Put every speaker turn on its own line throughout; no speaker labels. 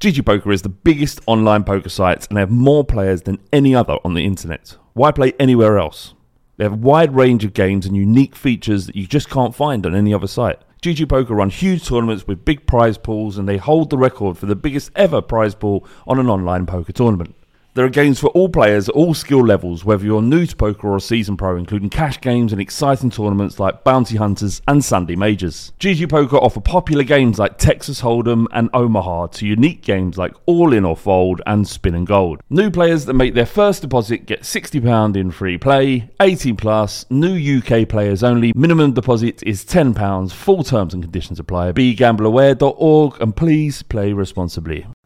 GG Poker is the biggest online poker site and they have more players than any other on the internet. Why play anywhere else? They have a wide range of games and unique features that you just can't find on any other site. GG Poker run huge tournaments with big prize pools and they hold the record for the biggest ever prize pool on an online poker tournament. There are games for all players at all skill levels, whether you're new to poker or a season pro, including cash games and exciting tournaments like Bounty Hunters and Sunday Majors. GG Poker offer popular games like Texas Hold'em and Omaha to unique games like All In or Fold and Spin and Gold. New players that make their first deposit get £60 in free play, 18 plus, new UK players only, minimum deposit is £10, full terms and conditions apply. BeGambleAware.org and please play responsibly.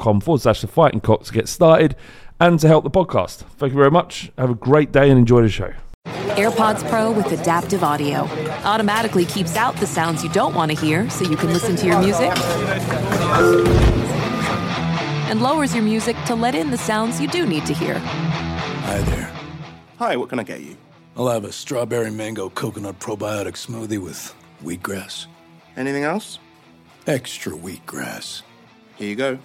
forward slash the fighting cock to get started and to help the podcast. Thank you very much. Have a great day and enjoy the show.
AirPods Pro with adaptive audio automatically keeps out the sounds you don't want to hear so you can listen to your music and lowers your music to let in the sounds you do need to hear.
Hi there.
Hi, what can I get you?
I'll have a strawberry mango coconut probiotic smoothie with wheatgrass.
Anything else?
Extra wheatgrass.
Here you go.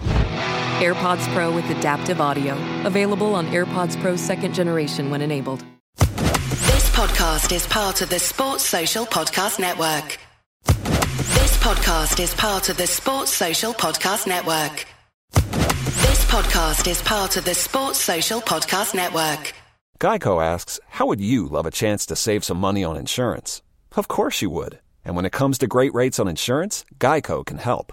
AirPods Pro with adaptive audio. Available on AirPods Pro second generation when enabled.
This podcast is part of the Sports Social Podcast Network. This podcast is part of the Sports Social Podcast Network. This podcast is part of the Sports Social Podcast Network.
Geico asks, How would you love a chance to save some money on insurance? Of course you would. And when it comes to great rates on insurance, Geico can help.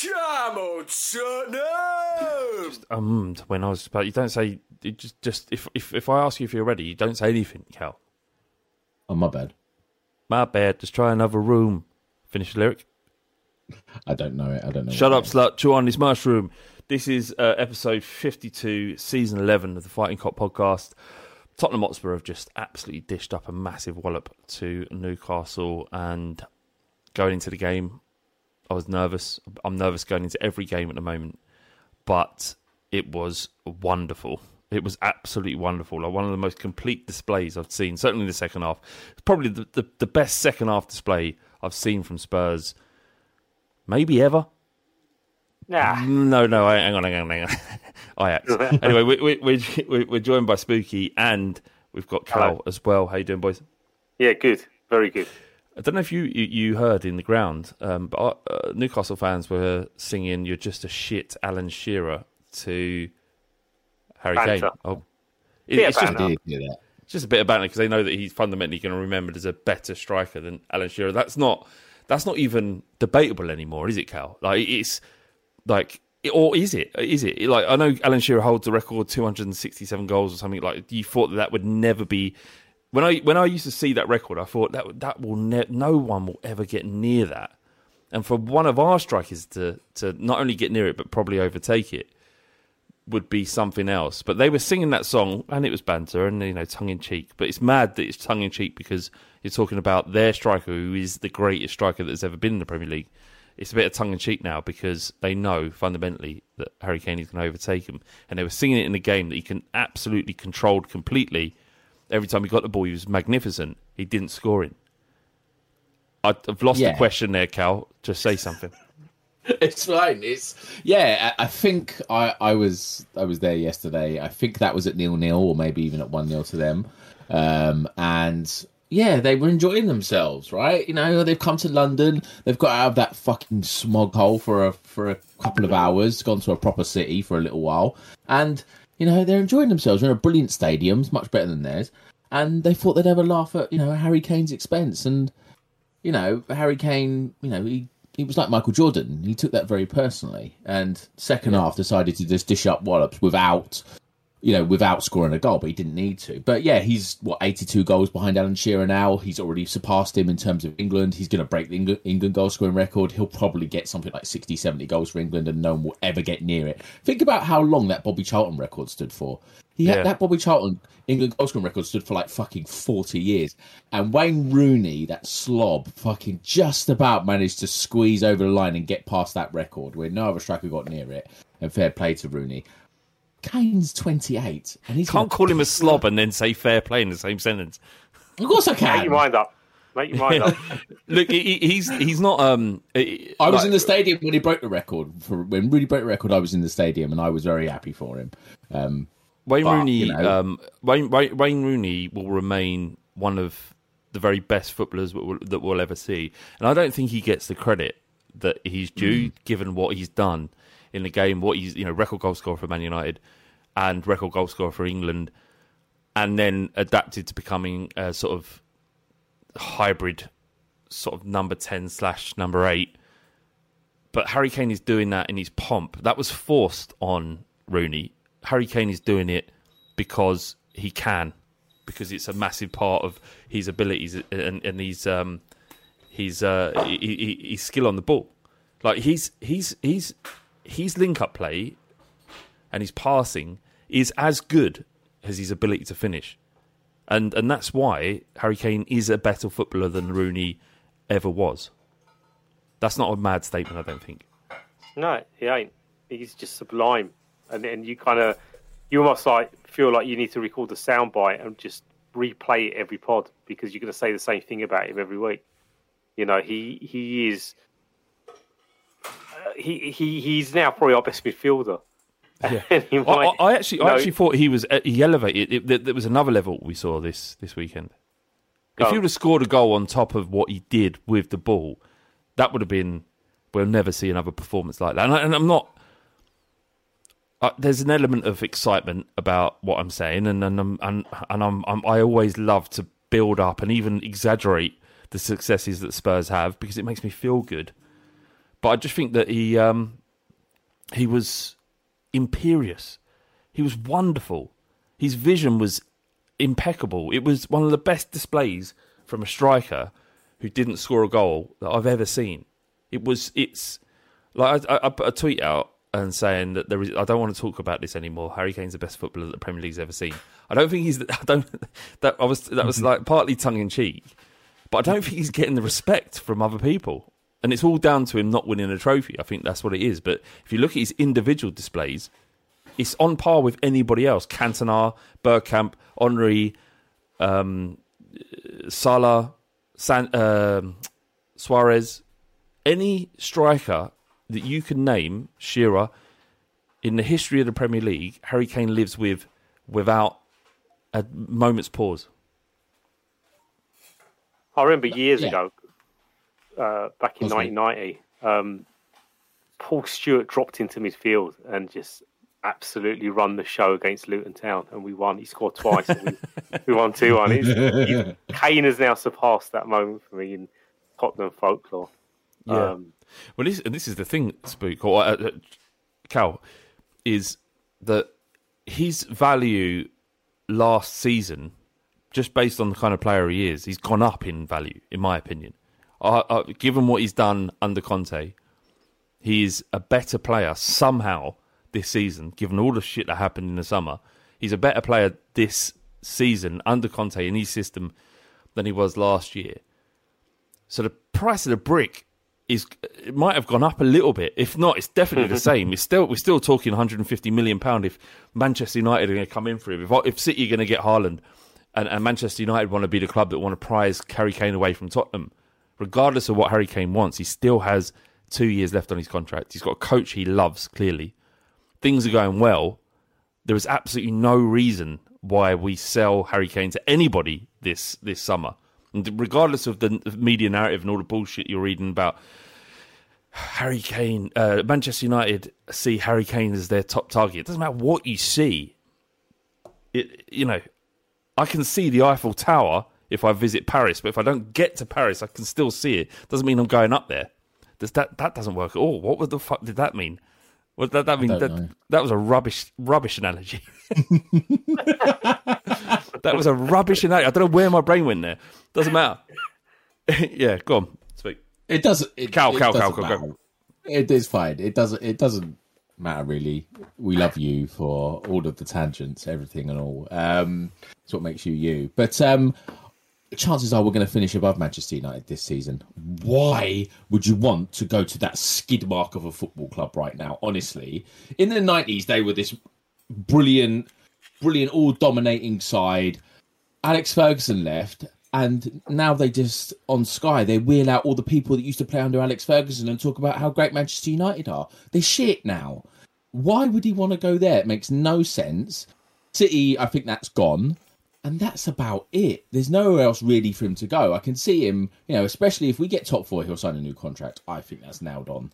Clock. Come on, Tottenham.
Ummed when I was about. You don't say. You just, just if, if if I ask you if you're ready, you don't say anything, Cal.
Oh, my bad.
My bad. Just try another room. Finish the lyric.
I don't know it. I don't know.
Shut up, slut. Chew on this mushroom. This is uh, episode 52, season 11 of the Fighting Cock podcast. Tottenham Hotspur have just absolutely dished up a massive wallop to Newcastle, and going into the game, I was nervous. I'm nervous going into every game at the moment, but it was wonderful. It was absolutely wonderful. Like one of the most complete displays I've seen, certainly in the second half. It's probably the, the, the best second half display I've seen from Spurs, maybe ever.
Nah.
No, no, hang on, hang on, hang on. Ajax. anyway, we, we, we're, we're we're joined by Spooky and we've got Cal
Hello.
as well. How you doing, boys?
Yeah, good. Very good.
I don't know if you you, you heard in the ground, um, but uh, Newcastle fans were singing "You're just a shit, Alan Shearer" to Harry Kane. Oh,
Bit of
it's just
banter.
Did hear that.
it's just a bit of banter because they know that he's fundamentally going to be remembered as a better striker than Alan Shearer. That's not that's not even debatable anymore, is it, Cal? Like it's like or is it? Is it like I know Alan Shearer holds the record, two hundred and sixty-seven goals or something. Like you thought that that would never be. When I when I used to see that record, I thought that that will ne- no one will ever get near that. And for one of our strikers to to not only get near it but probably overtake it would be something else. But they were singing that song, and it was banter and you know tongue in cheek. But it's mad that it's tongue in cheek because you're talking about their striker, who is the greatest striker that's ever been in the Premier League. It's a bit of tongue in cheek now because they know fundamentally that Harry Kane is going to overtake him, and they were singing it in a game that he can absolutely controlled completely. Every time he got the ball, he was magnificent. He didn't score in. I- I've lost
Yeah.
the question there, Cal. Just say something.
It's fine. It's yeah. I, think I, I was I was there yesterday. I think that was at nil nil or maybe even at one 0 to them. Um, and yeah, they were enjoying themselves, right? You know, they've come to London. They've got out of that fucking smog hole for a for a couple of hours, gone to a proper city for a little while, and you know they're enjoying themselves. They're in a brilliant stadium, it's much better than theirs, and they thought they'd have a laugh at you know Harry Kane's expense and you know, Harry Kane, you know, he, he was like Michael Jordan. He took that very personally. And second half decided to just dish up wallops without, you know, without scoring a goal, but he didn't need to. But yeah, he's, what, 82 goals behind Alan Shearer now. He's already surpassed him in terms of England. He's going to break the England, England goal scoring record. He'll probably get something like 60, 70 goals for England and no one will ever get near it. Think about how long that Bobby Charlton record stood for. He
Yeah.
had that Bobby Charlton England goal scoring record stood for like fucking 40 years. And Wayne Rooney, that slob, fucking just about managed to squeeze over the line and get past that record where no other striker got near it. And fair play to Rooney. Kane's 28. And he's
Can't call him a slob and then say fair play in the same sentence.
Of course I can.
Make your mind up. Make your mind up.
Look, he, he- he's he's not. Um,
I was in the stadium when he broke the record. For when Rooney broke the record, I was in the stadium and I was very happy for him. Um,
Wayne
but,
Rooney.
you know-
um, Wayne, Wayne Wayne Rooney will remain one of the very best footballers that we'll, that we'll ever see, and I don't think he gets the credit that he's due, given what he's done in the game. What he's you know record goal scorer for Man United and record goal scorer for England, and then adapted to becoming a sort of hybrid, sort of number ten slash number eight. But Harry Kane is doing that in his pomp. That was forced on Rooney. Harry Kane is doing it because he can, because it's a massive part of his abilities and, and his um, his uh, he- his skill on the ball. Like he's he's he's his link up play and his passing is as good as his ability to finish, and and that's why Harry Kane is a better footballer than Rooney ever was. That's not a mad statement, I don't think.
No, he ain't. He's just sublime, and and you kind of you almost like feel like you need to record the soundbite and just replay it every pod because you're going to say the same thing about him every week. You know, he he is. He he he's now probably our best midfielder.
Yeah. I,
might-
I, I actually, I
know,
actually thought he was uh, he elevated. It, there, there was another level we saw this this weekend. If he would have scored a goal on top of what he did with the ball, that would have been. We'll never see another performance like that. And, I, and I'm not. Uh, there's an element of excitement about what I'm saying, and and I'm, and, and I'm, I'm I always love to build up and even exaggerate the successes that Spurs have because it makes me feel good. But I just think that he um, he was imperious. He was wonderful. His vision was impeccable. It was one of the best displays from a striker who didn't score a goal that I've ever seen. It was it's like I, I, put a tweet out and saying that there is. I don't want to talk about this anymore. Harry Kane's the best footballer that the Premier League's ever seen. I don't think he's. I don't. That I was. That was like partly tongue in cheek, but I don't think he's getting the respect from other people. And it's all down to him not winning a trophy. I think that's what it is. But if you look at his individual displays, it's on par with anybody else. Cantona, Bergkamp, Henry, um, Salah, Son, um, Suarez, any striker that you can name, Shearer, in the history of the Premier League, Harry Kane lives with without a moment's pause.
I remember years
Yeah.
ago uh, back in
Wasn't
1990. Um, Paul Stewart dropped into midfield and just absolutely run the show against Luton Town, and we won. He scored twice. and we, we won two one. Kane has now surpassed that moment for me in Tottenham folklore.
Yeah.
Um,
Well, this and this is the thing, Spook or uh, uh, Cal, is that his value last season, just based on the kind of player he is, he's gone up in value, in my opinion. Uh, uh, given what he's done under Conte, he's a better player somehow this season. Given all the shit that happened in the summer, he's a better player this season under Conte in his system than he was last year. So the price of the brick is it might have gone up a little bit. If not, it's definitely the same. It's still we're still talking 150 million pound if Manchester United are going to come in for him. If if City are going to get Haaland, and, and Manchester United want to be the club that want to prize Harry Kane away from Tottenham, regardless of what Harry Kane wants, he still has two years left on his contract. He's got a coach he loves. Clearly, things are going well. There is absolutely no reason why we sell Harry Kane to anybody this this summer. And regardless of the media narrative and all the bullshit you're reading about Harry Kane, uh, Manchester United see Harry Kane as their top target. It doesn't matter what you see. It, you know, I can see the Eiffel Tower if I visit Paris, but if I don't get to Paris, I can still see it. Doesn't mean I'm going up there. Does that that doesn't work at all? What the fuck did that mean? What that, that mean? That,
know.
that was a rubbish rubbish analogy. that was a rubbish analogy. I don't know where my brain went there. Doesn't matter. yeah, go on. Speak.
It doesn't. It,
Cal,
it
Cal,
doesn't
go.
matter. It is fine. It doesn't. It doesn't matter really. We love you for all of the tangents, everything and all. Um, it's what makes you you. But um, chances are we're going to finish above Manchester United this season. Why would you want to go to that skid mark of a football club right now? Honestly, in the nineties they were this brilliant, brilliant, all dominating side. Alex Ferguson left, and now they just on Sky they wheel out all the people that used to play under Alex Ferguson and talk about how great Manchester United are. They're shit now. Why would he want to go there? It makes no sense. City, I think that's gone. And that's about it. There's nowhere else really for him to go. I can see him, you know, especially if we get top four, he'll sign a new contract. I think that's nailed on.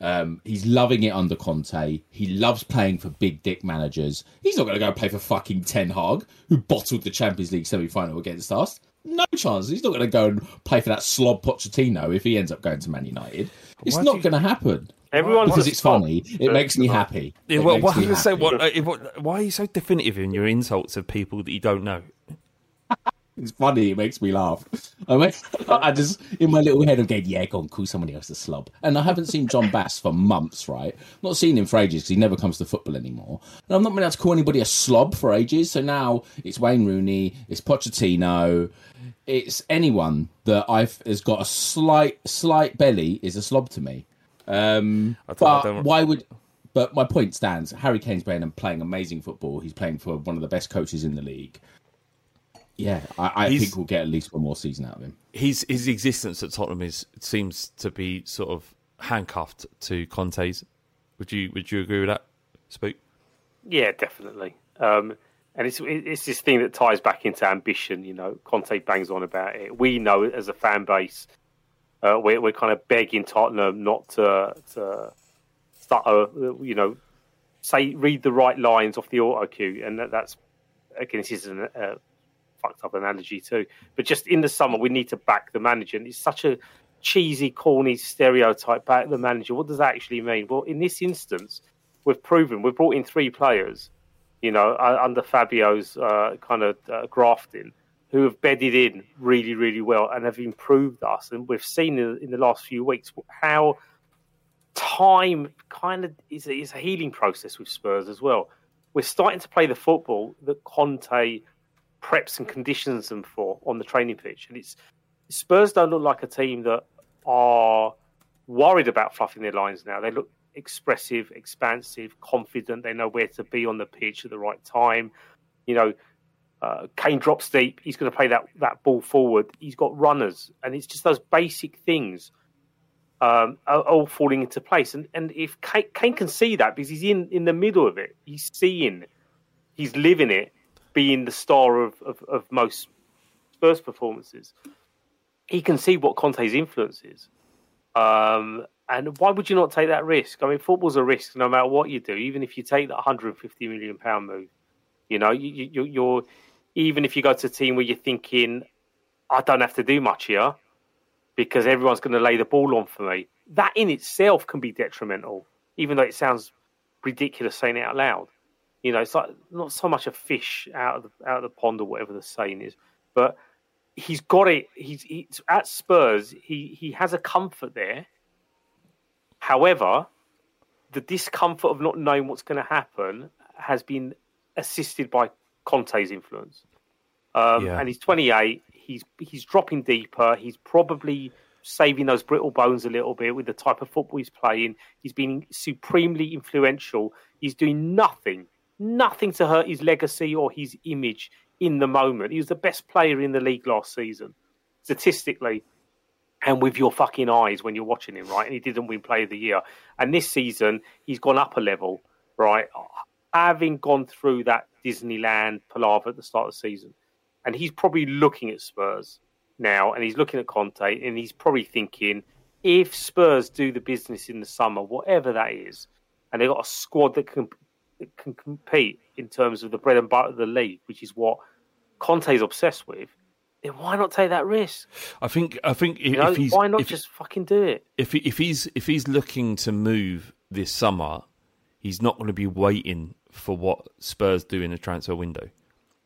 Um, he's loving it under Conte. He loves playing for big dick managers. He's not going to go play for fucking Ten Hag, who bottled the Champions League semi final against us. No chance. He's not going to go and play for that slob Pochettino if he ends up going to Man United. It's
Why
not
you-
going to happen.
Everyone
because it's
slob.
funny. It makes me happy.
Yeah, well, what,
me
I was say, what, uh, what, why are you so definitive in your insults of people that you don't know?
It's funny. It makes me laugh. I, mean, I just in my little head, I'm going, "Yeah, go and call somebody else a slob." And I haven't seen John Bass for months. Right, not seen him for ages because he never comes to football anymore. And I'm not been able to call anybody a slob for ages. So now it's Wayne Rooney, it's Pochettino, it's anyone that I've has got a slight slight belly is a slob to me. Um,
I thought- I
but why would? But my point stands. Harry Kane's playing and playing amazing football. He's playing for one of the best coaches in the league. Yeah, I, I think we'll get at least one more season out of him.
His his existence at Tottenham is seems to be sort of handcuffed to Conte's. Would you would you agree with that, Spook?
Yeah, definitely. Um, and it's it's this thing that ties back into ambition. You know, Conte bangs on about it. We know as a fan base, uh, we're we're kind of begging Tottenham not to to start. Uh, you know, say read the right lines off the auto cue, and that, that's again this is a uh, fucked up analogy too. But just in the summer, we need to back the manager. And it's such a cheesy, corny stereotype. Back the manager. What does that actually mean? Well, in this instance, we've proven we've brought in three players. You know, under Fabio's uh, kind of uh, grafting, who have bedded in really, really well and have improved us. And we've seen in, in the last few weeks how time kind of is is a healing process with Spurs as well. We're starting to play the football that Conte preps and conditions them for on the training pitch, and it's Spurs don't look like a team that are worried about fluffing their lines now. They look expressive, expansive, confident. They know where to be on the pitch at the right time. You know, uh, Kane drops deep. He's going to play that that ball forward. He's got runners, and it's just those basic things um, are all falling into place. And and if Kane, Kane can see that because he's in in the middle of it, he's seeing, he's living it, being the star of of, of most Spurs performances. He can see what Conte's influence is, Um, and why would you not take that risk? I mean, football's a risk no matter what you do. Even if you take that 150 million pound move, you know, you, you, you're even if you go to a team where you're thinking, I don't have to do much here because everyone's going to lay the ball on for me. That in itself can be detrimental, even though it sounds ridiculous saying it out loud. You know, it's like not so much a fish out of the, out of the pond or whatever the saying is, but he's got it. He's, he's at Spurs. He he has a comfort there. However, the discomfort of not knowing what's going to happen has been assisted by Conte's influence. Um,
Yeah.
And he's 28. He's he's dropping deeper. He's probably saving those brittle bones a little bit with the type of football he's playing. He's been supremely influential. He's doing nothing, nothing to hurt his legacy or his image in the moment. He was the best player in the league last season, statistically and with your fucking eyes when you're watching him, right? And he didn't win Player of the Year. And this season, he's gone up a level, right? Having gone through that Disneyland palaver at the start of the season, and he's probably looking at Spurs now, and he's looking at Conte, and he's probably thinking, if Spurs do the business in the summer, whatever that is, and they've got a squad that can that can compete in terms of the bread and butter of the league, which is what Conte's obsessed with, then why not take that risk?
I think I think if,
You know,
if he's
why not
if,
just fucking do it?
if he, if he's if he's looking to move this summer, he's not going to be waiting for what Spurs do in the transfer window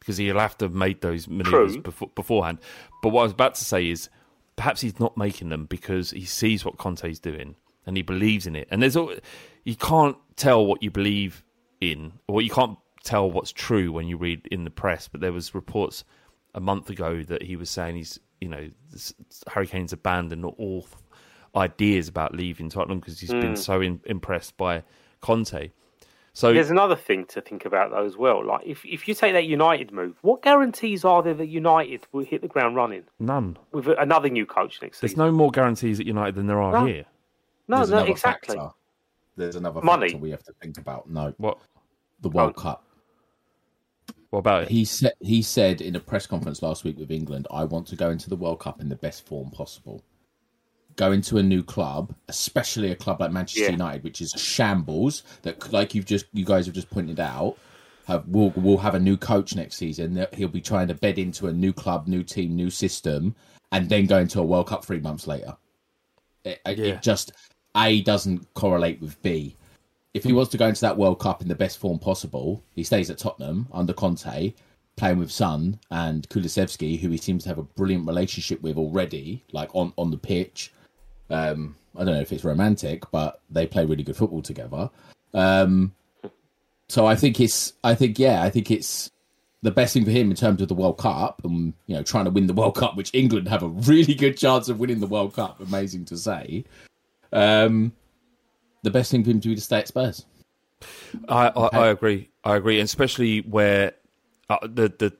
because he'll have to have made those maneuvers
True.
before, beforehand. But what I was about to say is perhaps he's not making them because he sees what Conte's doing and he believes in it. And there's all, you can't tell what you believe in, or you can't tell what's true when you read in the press. But there was reports a month ago that he was saying he's you know Harry Kane's abandoned all ideas about leaving Tottenham because he's been
Mm.
so in, impressed by Conte. So
There's another thing to think about though as well. Like if if you take that United move, what guarantees are there that United will hit the ground running
none.
with another new coach next
There's
season?
no more guarantees at United than there are
No.
here.
No,
There's
no, exactly.
factor. There's another
Money.
factor we have to think about. No,
What?
The World Cup.
What about it?
He said he said in a press conference last week with England, "I want to go into the World Cup in the best form possible. Go into a new club, especially a club like Manchester
Yeah.
United, which is shambles. That, like you've just you guys have just pointed out, have will will have a new coach next season. That he'll be trying to bed into a new club, new team, new system, and then go into a World Cup three months later. It, it-
Yeah.
it just a doesn't correlate with B if he wants to go into that World Cup in the best form possible, he stays at Tottenham under Conte, playing with Son and Kulusevski, who he seems to have a brilliant relationship with already, like on, on the pitch. Um, I don't know if it's romantic, but they play really good football together. Um, so I think it's, I think yeah, I think it's the best thing for him in terms of the World Cup and you know trying to win the World Cup, which England have a really good chance of winning the World Cup. Amazing to say. Um, the best thing for him to do to stay at Spurs.
I, I, I agree. I agree, and especially where uh, the the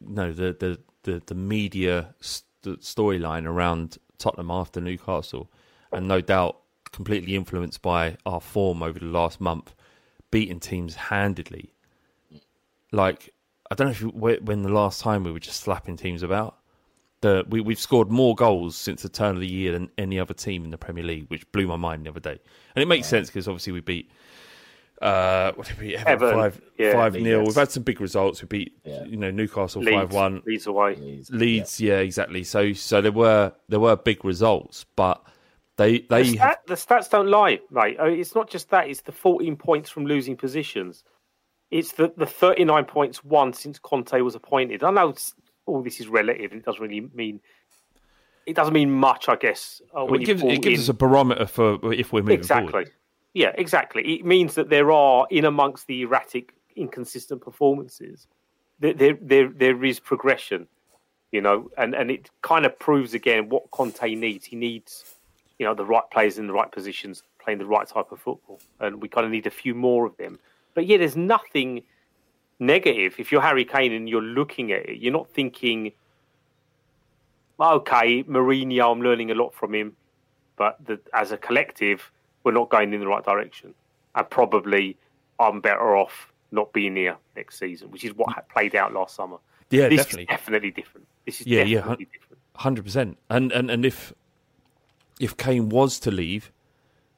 no the the the, the media st- storyline around Tottenham after Newcastle, and no doubt completely influenced by our form over the last month, beating teams handedly. Like I don't know if you, when the last time we were just slapping teams about. The, we, we've scored more goals since the turn of the year than any other team in the Premier League, which blew my mind the other day. And it makes sense because obviously we beat uh, what did we beat? Everton,
Everton,
five
yeah.
five nil.
Leeds.
We've had some big results. We beat
Yeah.
you know Newcastle five one.
Leeds away.
Leeds, yeah. exactly. So so there were there were big results, but they they
the, stat, the stats don't lie, mate. I mean, It's not just that; it's the 14 points from losing positions. It's the, the 39 points won since Conte was appointed. I know all this is relative, and it doesn't really mean it doesn't mean much, I guess. Uh,
it gives it gives us a barometer for if we're moving
exactly.
forward.
Yeah, exactly. It means that there are in amongst the erratic, inconsistent performances, there there there, there is progression. You know, and and it kind of proves again what Conte needs. He needs, you know, the right players in the right positions, playing the right type of football, and we kind of need a few more of them. But yeah, there's nothing negative. If you're Harry Kane and you're looking at it, you're not thinking, okay, Mourinho, I'm learning a lot from him, but the, as a collective, we're not going in the right direction. And probably I'm better off not being here next season, which is what ha- played out last summer.
Yeah,
this
definitely.
is definitely different. This is
Yeah, yeah,
definitely different.
hundred percent. And and and if if Kane was to leave,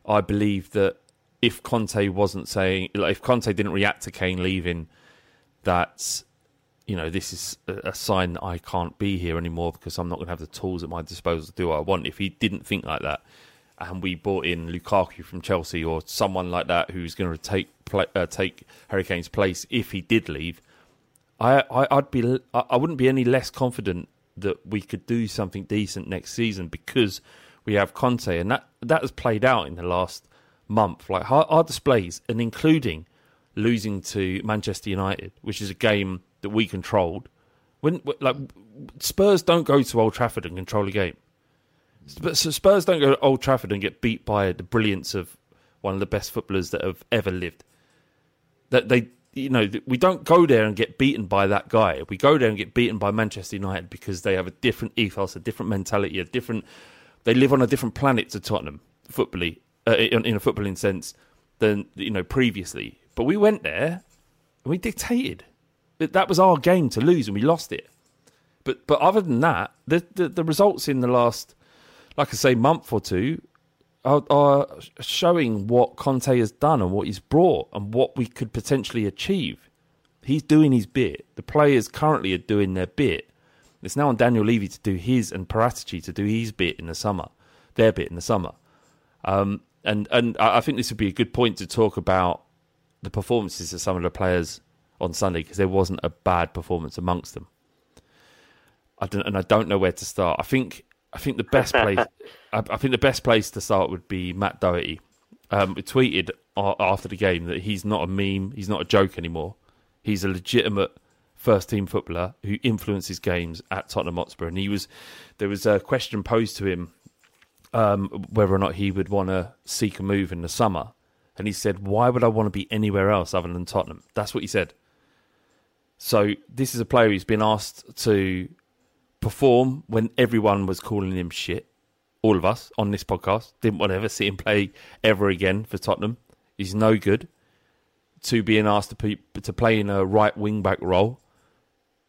I believe that if Conte wasn't saying, like, if Conte didn't react to Kane leaving, that you know this is a, sign that I can't be here anymore because I'm not going to have the tools at my disposal to do what I want. If he didn't think like that, and we brought in Lukaku from Chelsea or someone like that who's going to take play, uh, take Harry Kane's place if he did leave, I, I I'd be I wouldn't be any less confident that we could do something decent next season because we have Conte, and that that has played out in the last month. Like our displays, and including losing to Manchester United, which is a game that we controlled. When like Spurs don't go to Old Trafford and control a game. But so Spurs don't go to Old Trafford and get beat by the brilliance of one of the best footballers that have ever lived. That they, you know, we don't go there and get beaten by that guy. We go there and get beaten by Manchester United because they have a different ethos, a different mentality, a different. They live on a different planet to Tottenham, footballly, uh, in, in a footballing sense, than you know previously. But we went there and we dictated. That was our game to lose, and we lost it. But but other than that, the the, the results in the last like I say, month or two are, are showing what Conte has done and what he's brought and what we could potentially achieve. He's doing his bit. The players currently are doing their bit. It's now on Daniel Levy to do his and Paratici to do his bit in the summer, their bit in the summer. Um, and and I think this would be a good point to talk about the performances of some of the players on Sunday because there wasn't a bad performance amongst them. I don't, and I don't know where to start. I think I think the best place. I, I, think the best place to start would be Matt Doherty. Um, tweeted after the game that he's not a meme, he's not a joke anymore. He's a legitimate first team footballer who influences games at Tottenham Hotspur. And he was there was a question posed to him um, whether or not he would want to seek a move in the summer, and he said, "Why would I want to be anywhere else other than Tottenham?" That's what he said. So this is a player who's been asked to perform when everyone was calling him shit. All of us on this podcast didn't want to ever see him play ever again for Tottenham. He's no good. To being asked to, to play in a right wing back role,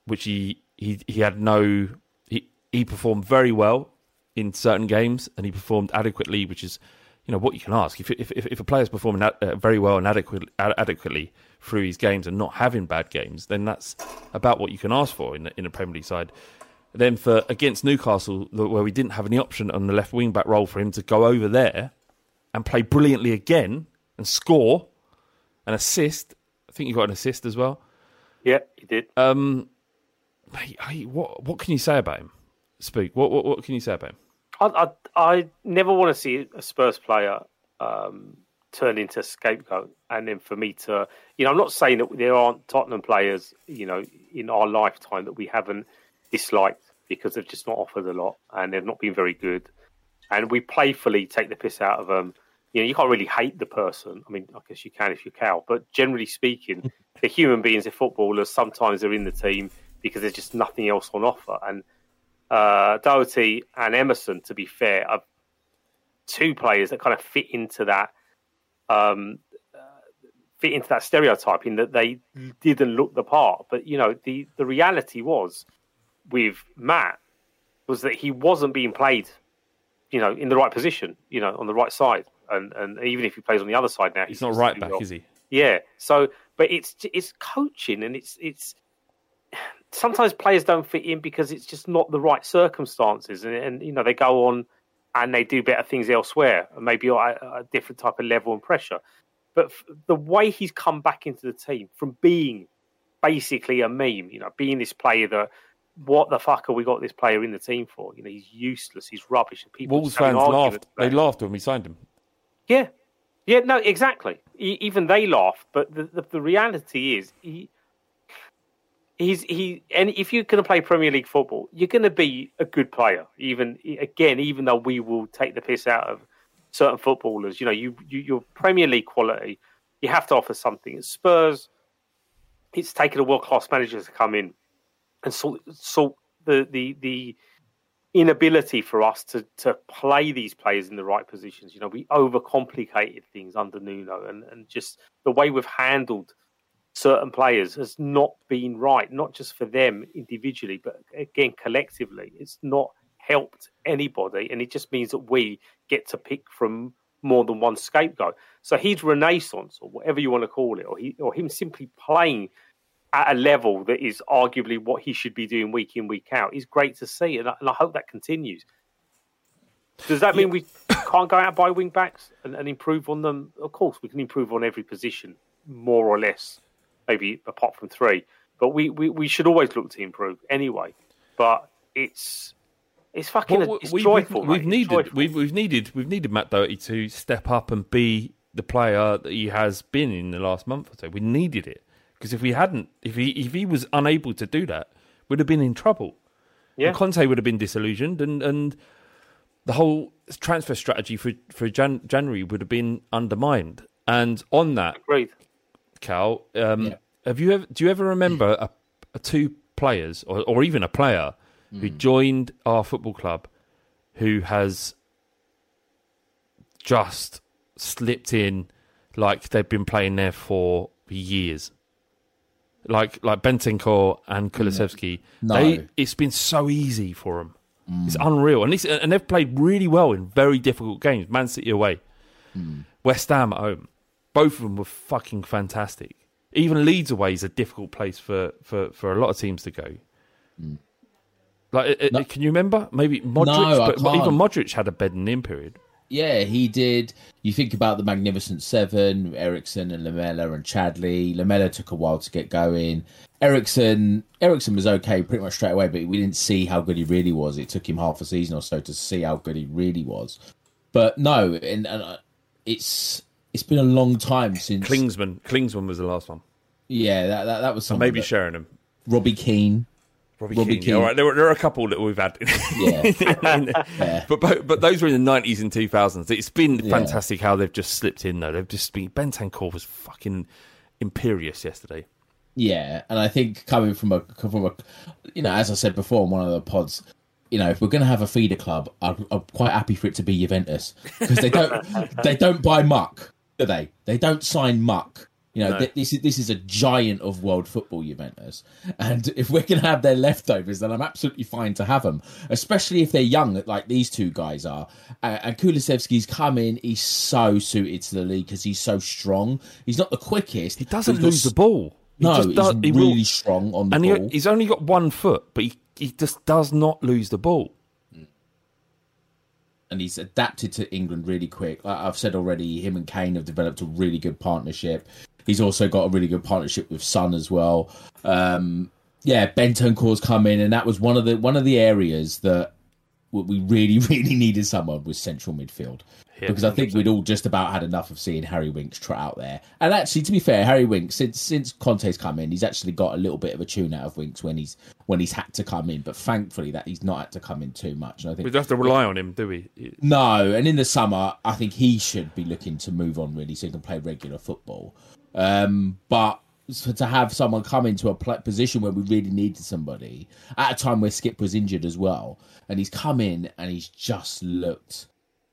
which he, he he had no he he performed very well in certain games and he performed adequately, which is you know what you can ask if if if a player's performing uh, very well and adequately adequately through his games and not having bad games, then that's about what you can ask for in in a Premier League side. Then for against Newcastle, where we didn't have any option on the left wing back role for him to go over there and play brilliantly again and score an assist. I think you got an assist as well.
Yeah, he did.
Um, mate, I, what what can you say about him? Speak. What what, what can you say about him?
I, I, I never want to see a Spurs player um, turn into a scapegoat, and then for me to, you know, I'm not saying that there aren't Tottenham players, you know, in our lifetime that we haven't disliked because they've just not offered a lot and they've not been very good. And we playfully take the piss out of them. You know, you can't really hate the person. I mean, I guess you can if you're Cal, but generally speaking, the human beings, the footballers, sometimes they're in the team because there's just nothing else on offer. And uh, Doherty and Emerson, to be fair, are two players that kind of fit into that um, uh, fit into that stereotype in that they didn't look the part. But you know, the the reality was with Matt was that he wasn't being played, you know, in the right position, you know, on the right side, and and even if he plays on the other side now,
he's, he's not right back, well. is he?
Yeah. So, but it's it's coaching, and it's it's sometimes players don't fit in because it's just not the right circumstances, and, and you know they go on and they do better things elsewhere, and maybe at a different type of level and pressure. But the way he's come back into the team from being basically a meme, you know, being this player that what the fuck have we got this player in the team for? You know, he's useless. He's rubbish. And people
Wolves fans laughed. They laughed when we signed him.
Yeah, yeah, no, exactly. Even they laughed. But the, the, the reality is, he he's he. And if you're going to play Premier League football, you're going to be a good player. Even again, even though we will take the piss out of certain footballers, you know, you, you your Premier League quality, you have to offer something. Spurs, it's taken a world class manager to come in and sort sort the the the inability for us to to play these players in the right positions. You know, we overcomplicated things under Nuno, and and just the way we've handled certain players has not been right. Not just for them individually, but again collectively, it's not helped anybody, and it just means that we get to pick from more than one scapegoat. So his renaissance, or whatever you want to call it, or he, or him simply playing at a level that is arguably what he should be doing week in week out, is great to see, and I, and I hope that continues. Does that mean we can't go out and buy wing backs and, and improve on them? Of course, we can improve on every position, more or less, maybe apart from three. But we, we, we should always look to improve anyway. But it's it's fucking
Well,
it's
we-
joyful.
We've,
mate.
needed
joyful.
we've, we've needed we've needed Matt Doherty to step up and be the player that he has been in the last month or so. We needed it because if we hadn't, if he if he was unable to do that, we'd have been in trouble.
Yeah.
And Conte would have been disillusioned, and and the whole transfer strategy for for Jan, January would have been undermined. And on that,
Agreed.
Cal, um,
Yeah.
have you ever do you ever remember a, a two players or, or even a player who hmm. joined our football club who has just slipped in like they've been playing there for years? Like like Bentancur and hmm.
Kulusevski, No.
they it's been so easy for them. It's hmm. unreal, and, it's, and they've played really well in very difficult games. Man City away, West Ham at home. Both of them were fucking fantastic. Even Leeds away is a difficult place for, for, for a lot of teams to go. Mm. Like, it, it-
No.
can you remember? Maybe Modric,
No,
but, even. Modric had a bed and in period.
Yeah, he did. You think about the Magnificent Seven, Eriksen and Lamela and Chadli. Lamela took a while to get going. Eriksen, Eriksen was okay pretty much straight away, but we didn't see how good he really was. It took him half a season or so to see how good he really was. But no, and, and uh, it's it's been a long time since.
Klinsmann, Klinsmann was the last one.
yeah, that, that that was
So
something.
maybe Sheringham.
Robbie Keane.
Robbie,
Robbie
Keane.
Keane.
All right, there, were, there are a couple that we've had.
Yeah,
But, but but those were in the nineties and two thousands. It's been fantastic how they've just slipped in though. They've just been Bentancur was fucking imperious yesterday.
Yeah, and I think coming from a from a, you know, as I said before on one of the pods, you know, if we're going to have a feeder club, I'm, I'm quite happy for it to be Juventus because they don't they don't buy muck, do they? They don't sign muck. You know,
No.
th- this is this is a giant of world football, Juventus, and if we're going to have their leftovers, then I'm absolutely fine to have them, especially if they're young, like these two guys are. Uh, and Kulusevski's come in; he's so suited to the league because he's so strong. He's not the quickest.
He doesn't
he's got
lose the ball. He
no,
just
he's
does- he will-
really strong on the
and
ball.
he, he's only got one foot, but he, he just does not lose the ball.
And he's adapted to England really quick. I've said already, him and Kane have developed a really good partnership. He's also got a really good partnership with Son as well. Um, yeah, Bentancur's come in, and that was one of the one of the areas that we really, really needed someone with central midfield.
Yeah,
because I think we'd all just about had enough of seeing Harry Winks trot out there. And actually, to be fair, Harry Winks since since Conte's come in, he's actually got a little bit of a tune out of Winks when he's when he's had to come in. But thankfully, that he's not had to come in too much. And I think
We don't have to rely on him, do we?
no, and in the summer, I think he should be looking to move on really, so he can play regular football. Um, but so to have someone come into a position where we really needed somebody at a time where Skip was injured as well, and he's come in and he's just looked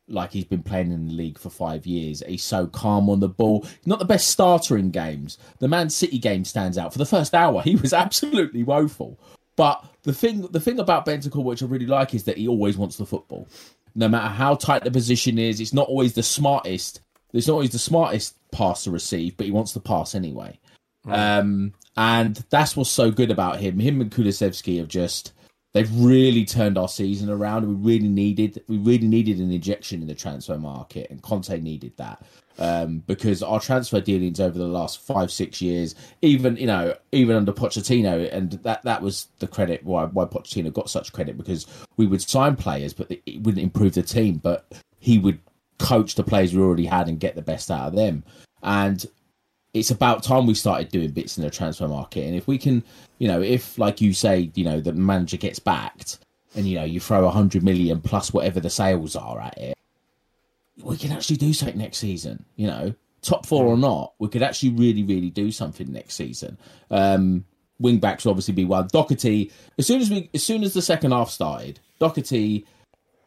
like he's been playing in the league for five years. He's so calm on the ball. Not the best starter in games. The Man City game stands out. For the first hour, he was absolutely woeful. But the thing, the thing about Bentancur, which I really like, is that he always wants the football. No matter how tight the position is, it's not always the smartest. It's not always the smartest pass to receive, but he wants the pass anyway. Um, and that's what's so good about him. Him and Kulusevski have just they've really turned our season around. We really needed we really needed an injection in the transfer market, and Conte needed that um, because our transfer dealings over the last five six years, even you know even under Pochettino, and that that was the credit why why Pochettino got such credit because we would sign players, but it wouldn't improve the team, but he would coach the players we already had and get the best out of them. And it's about time we started doing bits in the transfer market. And if we can, you know, if like you say, you know, the manager gets backed and you know you throw a hundred million plus whatever the sales are at it, we can actually do something next season. You know, top four or not, we could actually really, really do something next season. Um, wing backs will obviously be one. Doherty, as soon as we, as soon as the second half started, Doherty,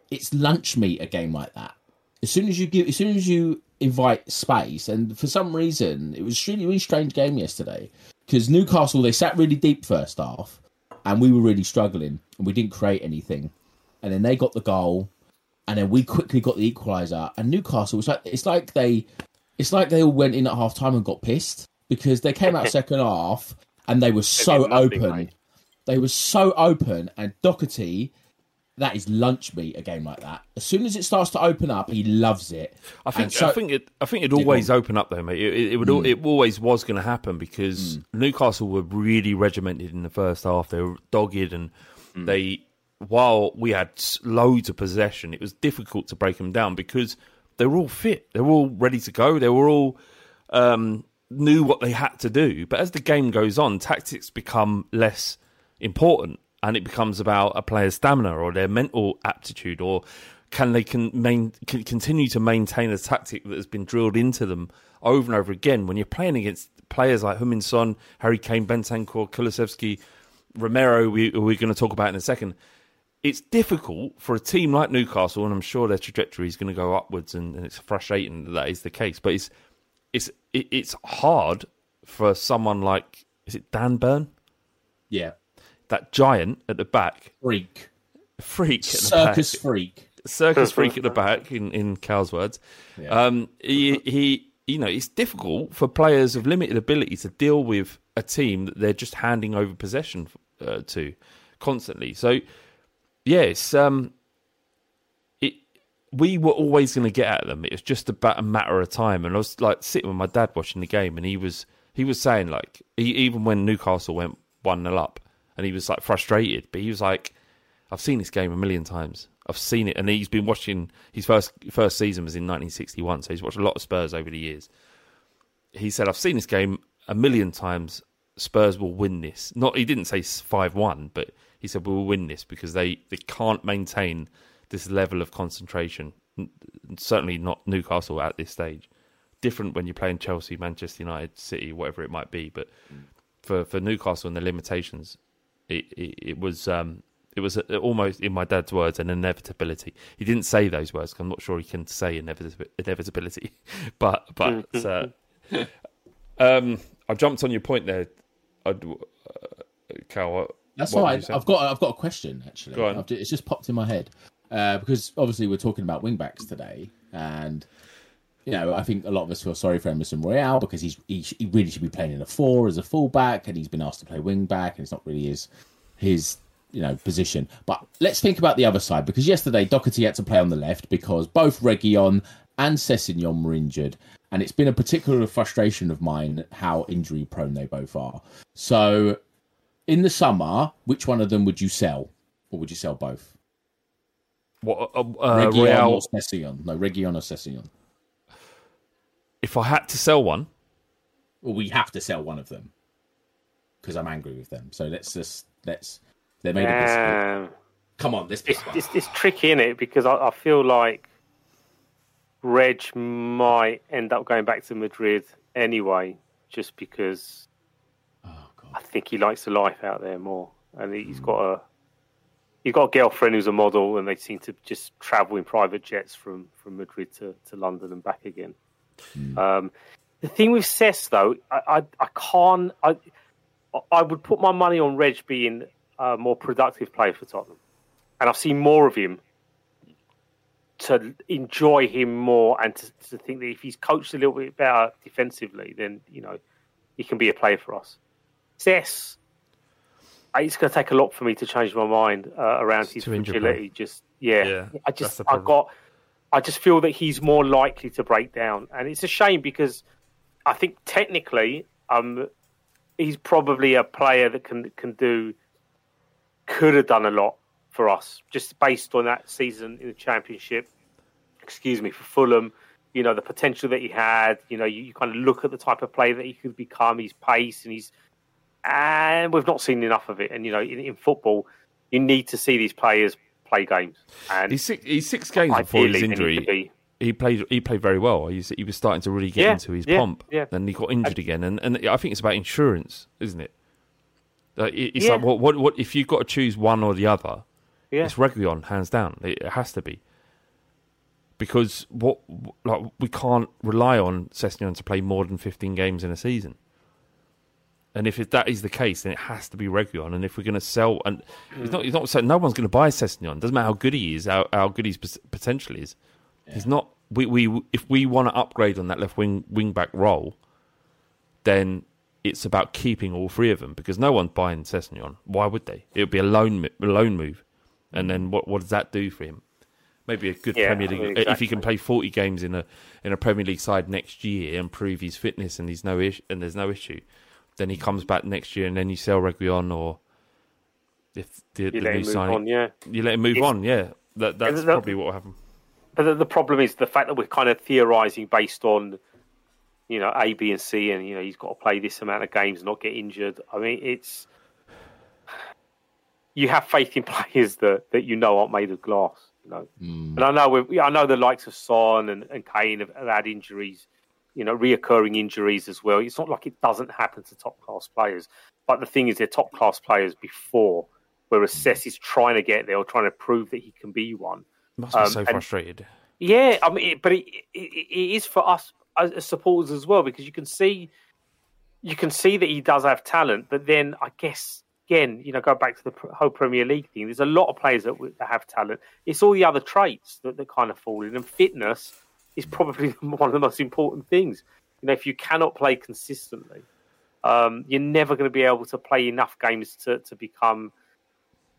it's lunch meat a game like that. As soon as you give, as soon as you invite space, and for some reason, it was a really, really strange game yesterday because Newcastle they sat really deep first half, and we were really struggling, and we didn't create anything. and then they got the goal, and then we quickly got the equaliser. And Newcastle was like it's like they it's like they all went in at half time and got pissed because they came out second half and they were so
nothing,
open.
mate.
They were so open, and Doherty, that is lunch meat. A game like that, as soon as it starts to open up, he loves it.
I think
so-
I think it I think it'd always open up though, mate. It, it, it would al mm. it always was going to happen because mm. Newcastle were really regimented in the first half. They were dogged and mm. they while we had loads of possession, it was difficult to break them down because they were all fit. They were all ready to go. They were all um, knew what they had to do. But as the game goes on, tactics become less important, and it becomes about a player's stamina or their mental aptitude, or can they can, main, can continue to maintain a tactic that has been drilled into them over and over again. When you're playing against players like Heung-min Son, Harry Kane, Bentancur, Kulusevski, Romero, we, we're going to talk about in a second. It's difficult for a team like Newcastle, and I'm sure their trajectory is going to go upwards, and, and it's frustrating that that is the case. But it's it's it, it's hard for someone like is it Dan Burn,
yeah,
that giant at the back,
freak,
freak, at the
circus
back.
freak.
circus freak at the back. In in Cal's words, um, he, he you know it's difficult for players of limited ability to deal with a team that they're just handing over possession uh, to constantly. So yes, um, it we were always going to get at them. It was just about a matter of time. And I was like sitting with my dad watching the game, and he was he was saying like he, even when Newcastle went one 0 up, and he was like frustrated, but he was like, I've seen this game a million times. I've seen it, and he's been watching. His first first season was in 1961, so he's watched a lot of Spurs over the years. He said, "I've seen this game a million times. Spurs will win this." Not he didn't say five one, but he said we will win this because they they can't maintain this level of concentration. Certainly not Newcastle at this stage. Different when you're playing Chelsea, Manchester United, City, whatever it might be, but mm. for for Newcastle and the limitations, it it, it was um, it was almost in my dad's words an inevitability. He didn't say those words. 'cause I'm not sure he can say inevit- inevitability, but but uh, um, I jumped on your point there, I'd, uh, Cal. What,
That's
what
why
were you saying?
I've got I've got a question actually.
Go on.
I've ju- it's just popped in my head uh, because obviously we're talking about wingbacks today, and you know I think a lot of us feel sorry for Emerson Royal because he's he, he really should be playing in a four as a fullback, and he's been asked to play wingback, and it's not really his his you know position. But let's think about the other side because yesterday Doherty had to play on the left because both Reguilon and Sessegnon were injured. And it's been a particular frustration of mine how injury prone they both are. So in the summer, which one of them would you sell, or would you sell both?
What, uh, uh,
or Sessegnon? No, Reguilon or Sessegnon.
If I had to sell one,
Well, we have to sell one of them because I'm angry with them. So let's just let's. They made a mistake.
Um,
Come on, this
it's, it's, it's tricky in it because I, I feel like Reg might end up going back to Madrid anyway, just because I think he likes the life out there more, and he's got a he's got a girlfriend who's a model, and they seem to just travel in private jets from from Madrid to, to London and back again. Um, the thing with Cess though, I I, I can't I I would put my money on Reg being a more productive player for Tottenham and I've seen more of him to enjoy him more and to, to think that if he's coached a little bit better defensively, then you know he can be a player for us. Cess, uh, it's going to take a lot for me to change my mind uh, around his
too
fragility. Just yeah,
Yeah,
I just I got I just feel that he's more likely to break down, and it's a shame because I think technically, um, he's probably a player that can can do could have done a lot for us just based on that season in the championship. Excuse me for Fulham. You know the potential that he had. You know you, you kind of look at the type of player that he could become, his pace, and he's and we've not seen enough of it. And you know in, in football, you need to see these players play games. And
he's six, he's six games before his
ideally they need to
injury. He played. He played very well. He's, he was starting to really get
Yeah,
into his
yeah,
pomp.
yeah.
Then he got injured again, and, and I think it's about insurance, isn't it? Like, it- it's
Yeah.
like what, what what if you've got to choose one or the other?
Yeah.
It's Reguilon, hands down. It, it has to be because what like we can't rely on Sessegnon to play more than fifteen games in a season. And if that is the case, then it has to be Reguilon. And if we're going to sell, and it's not, it's not saying no one's going to buy Sessegnon. Doesn't matter how good he is, how, how good his pot- potential is. He's not. We, we if we want to upgrade on that left wing wing back role, then it's about keeping all three of them because no one's buying Sessegnon. Why would they? It would be a loan a loan move, and then what what does that do for him? Maybe a good
Yeah,
Premier
I
League
mean,
if he can play forty games in a in a Premier League side next year and prove his fitness and he's no and there's no issue, then he comes back next year and then you sell Reguilon or if the,
You
the
let
new
him move
signing
on, yeah.
you let him move
It's-
on. Yeah, that that's
the-
probably what will happen.
But the, the problem is the fact that we're kind of theorising based on, you know, A, B, and C, and you know he's got to play this amount of games, and not get injured. I mean, it's you have faith in players that, that you know aren't made of glass. You know, hmm. and I know we I know the likes of Son and, and Kane have, have had injuries, you know, reoccurring injuries as well. It's not like it doesn't happen to top class players, but the thing is, they're top class players before, whereas Cess is trying to get there or trying to prove that he can be one.
Must be
Um,
so
and-
frustrated.
Yeah, I mean, it, but it, it, it is for us as, as supporters as well because you can see, you can see that he does have talent. But then I guess again, you know, go back to the whole Premier League thing. There's a lot of players that, that have talent. It's all the other traits that, that kind of fall in, and fitness is probably one of the most important things. You know, if you cannot play consistently, um, you're never going to be able to play enough games to, to become,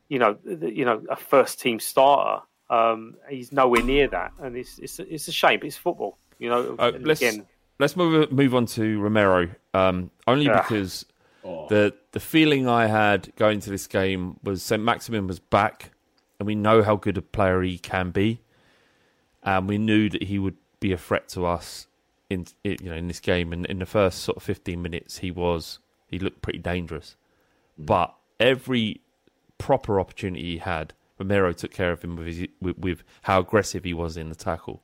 you know, you know, a first team starter. Um, he's nowhere near that, and it's it's it's a shame. It's football, you know.
Uh,
and
let's
again,
let's move move on to Romero. Um, only
Yeah.
because the the feeling I had going to this game was Saint Maximin was back, and we know how good a player he can be, and we knew that he would be a threat to us in you know in this game. And in the first sort of fifteen minutes, he was he looked pretty dangerous, hmm. but every proper opportunity he had, Romero took care of him with, his, with, with how aggressive he was in the tackle,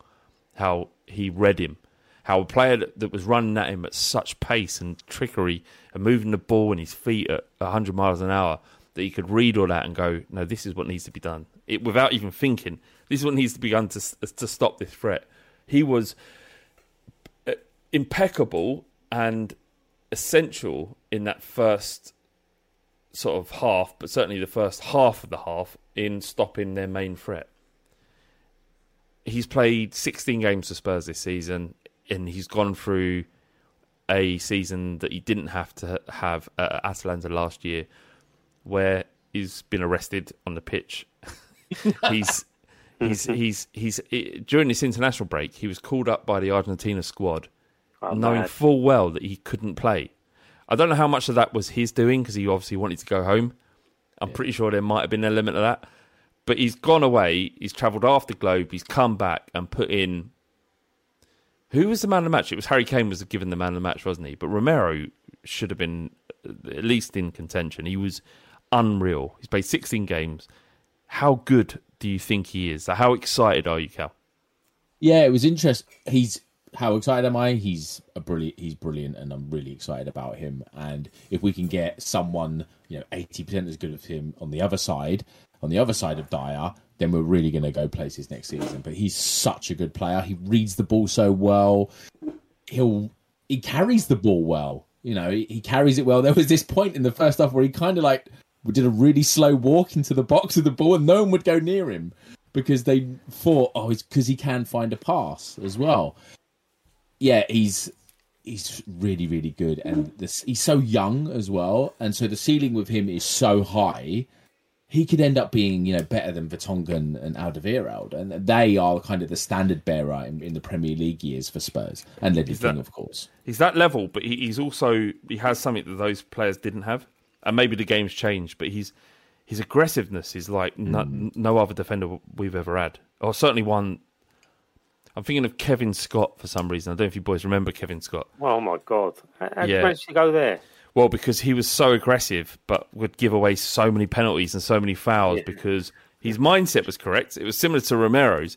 how he read him, how a player that, that was running at him at such pace and trickery and moving the ball and his feet at 100 miles an hour that he could read all that and go, no, this is what needs to be done. It, without even thinking, this is what needs to be done to, to stop this threat. He was uh, impeccable and essential in that first sort of half, but certainly the first half of the half in stopping their main threat. He's played 16 games for Spurs this season, and he's gone through a season that he didn't have to have at Atalanta last year, where he's been arrested on the pitch. he's he's he's he's during this international break, he was called up by the Argentina squad, knowing
mad.
full well that he couldn't play. I don't know how much of that was his doing because he obviously wanted to go home. I'm pretty sure there might have been an element of that. But he's gone away. He's travelled half the globe. He's come back and put in. Who was the man of the match? It was Harry Kane was given the man of the match, wasn't he? But Romero should have been uh, at least in contention. He was unreal. He's played 16 games. How good do you think he is? How excited are you, Cal?
Yeah, it was interesting. He's how excited am I? He's a brilliant. He's brilliant, and I'm really excited about him. And if we can get someone, you know, eighty percent as good as him on the other side, on the other side of Dier, then we're really going to go places next season. But he's such a good player. He reads the ball so well. He'll he carries the ball well. You know, he, he carries it well. There was this point in the first half where he kind of like did a really slow walk into the box of the ball, and no one would go near him because they thought, oh, it's because he can find a pass as well. Yeah, he's he's really really good, and this, he's so young as well, and so the ceiling with him is so high. He could end up being, you know, better than Vertonghen and Alderweireld, and they are kind of the standard bearer in, in the Premier League years for Spurs, and Ledley
Is that-
King, of course.
He's that level, but he, he's also he has something that those players didn't have, and maybe the game's changed. But he's his aggressiveness is like no, hmm. no other defender we've ever had, or certainly one. I'm thinking of Kevin Scott for some reason. I don't know if you boys remember Kevin Scott.
oh my god, how, how did you go there?
Well, because he was so aggressive, but would give away so many penalties and so many fouls because his mindset was correct. It was similar to Romero's,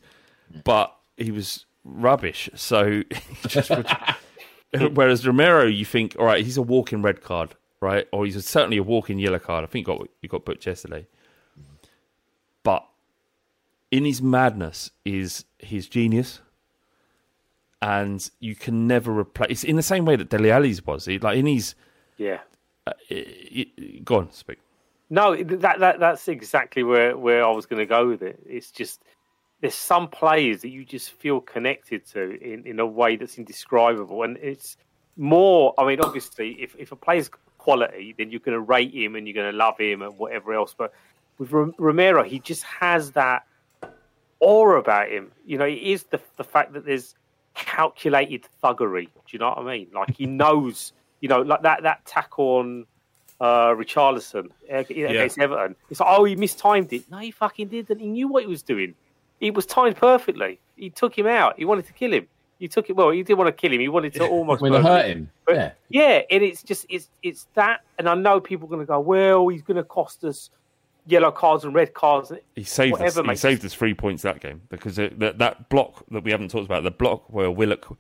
but he was rubbish. So, just whereas Romero, you think, all right, he's a walking red card, right? Or he's certainly a walking yellow card. I think he got he got booked yesterday. But in his madness is his genius, and you can never replace. It's in the same way that Dele Alli's was. He, like in his
Yeah,
uh, it, it, go on, speak.
No, that that that's exactly where where I was going to go with it. It's just there's some players that you just feel connected to in, in a way that's indescribable, and it's more. I mean, obviously, if if a player's quality, then you're going to rate him and you're going to love him and whatever else. But with Romero, he just has that aura about him. You know, it is the the fact that there's calculated thuggery. Do you know what I mean? Like he knows, you know, like that that tackle on uh, Richarlison against yeah. Everton. It's like, oh, he mistimed it. No, he fucking didn't. He knew what he was doing. It was timed perfectly. He took him out. He wanted to kill him. He took it. Well, You didn't want to kill him. You wanted to almost
want hurt him.
But,
yeah,
yeah. And it's just it's it's that. And I know people are going to go, well, he's going to cost us yellow cards and red cards.
He saved whatever, us. He saved us three points that game because it, that that block that we haven't talked about, the block where Willock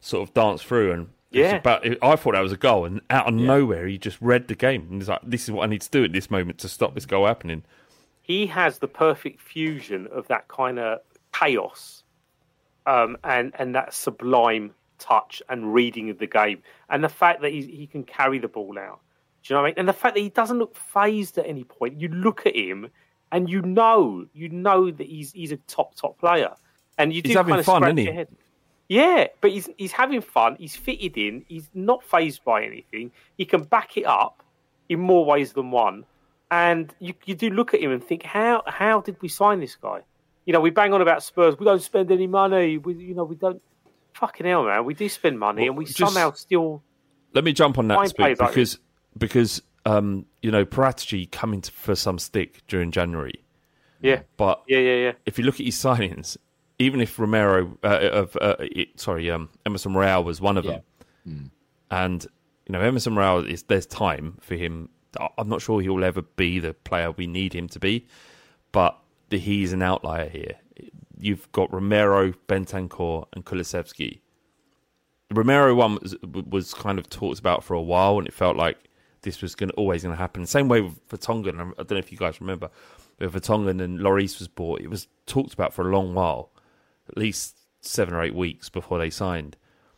sort of danced through and yeah, about, I thought that was a goal, and out of yeah. nowhere he just read the game and he's like, "This is what I need to do at this moment to stop this goal happening."
He has the perfect fusion of that kind of chaos, um, and and that sublime touch and reading of the game, and the fact that he he can carry the ball out. Do you know what I mean? And the fact that he doesn't look phased at any point. You look at him, and you know, you know that he's he's a top top player, and you
he's
do
having
kind of
fun, isn't
your
he?
head. Yeah, but he's he's having fun. He's fitted in. He's not phased by anything. He can back it up in more ways than one. And you you do look at him and think, how how did we sign this guy? You know, we bang on about Spurs. We don't spend any money. We you know we don't. Fucking hell, man. We do spend money,
Well,
and we
just-
somehow still.
Let me jump on that
Fine
speak
players like
because because um, you know Paratici coming to, for some stick during January,
Yeah,
but
yeah, yeah, yeah.
if you look at his signings, even if Romero uh, of uh, it, sorry um, Emerson Royal was one of them, and you know Emerson Royal is there's time for him. I'm not sure he'll ever be the player we need him to be, but he's an outlier here. You've got Romero, Bentancur, and Kulusevski. The Romero one was, was kind of talked about for a while, and it felt like this was going always going to happen. Same way for Tongan. I don't know if you guys remember, but Vertonghen and Lloris was bought. It was talked about for a long while, at least seven or eight weeks before they signed.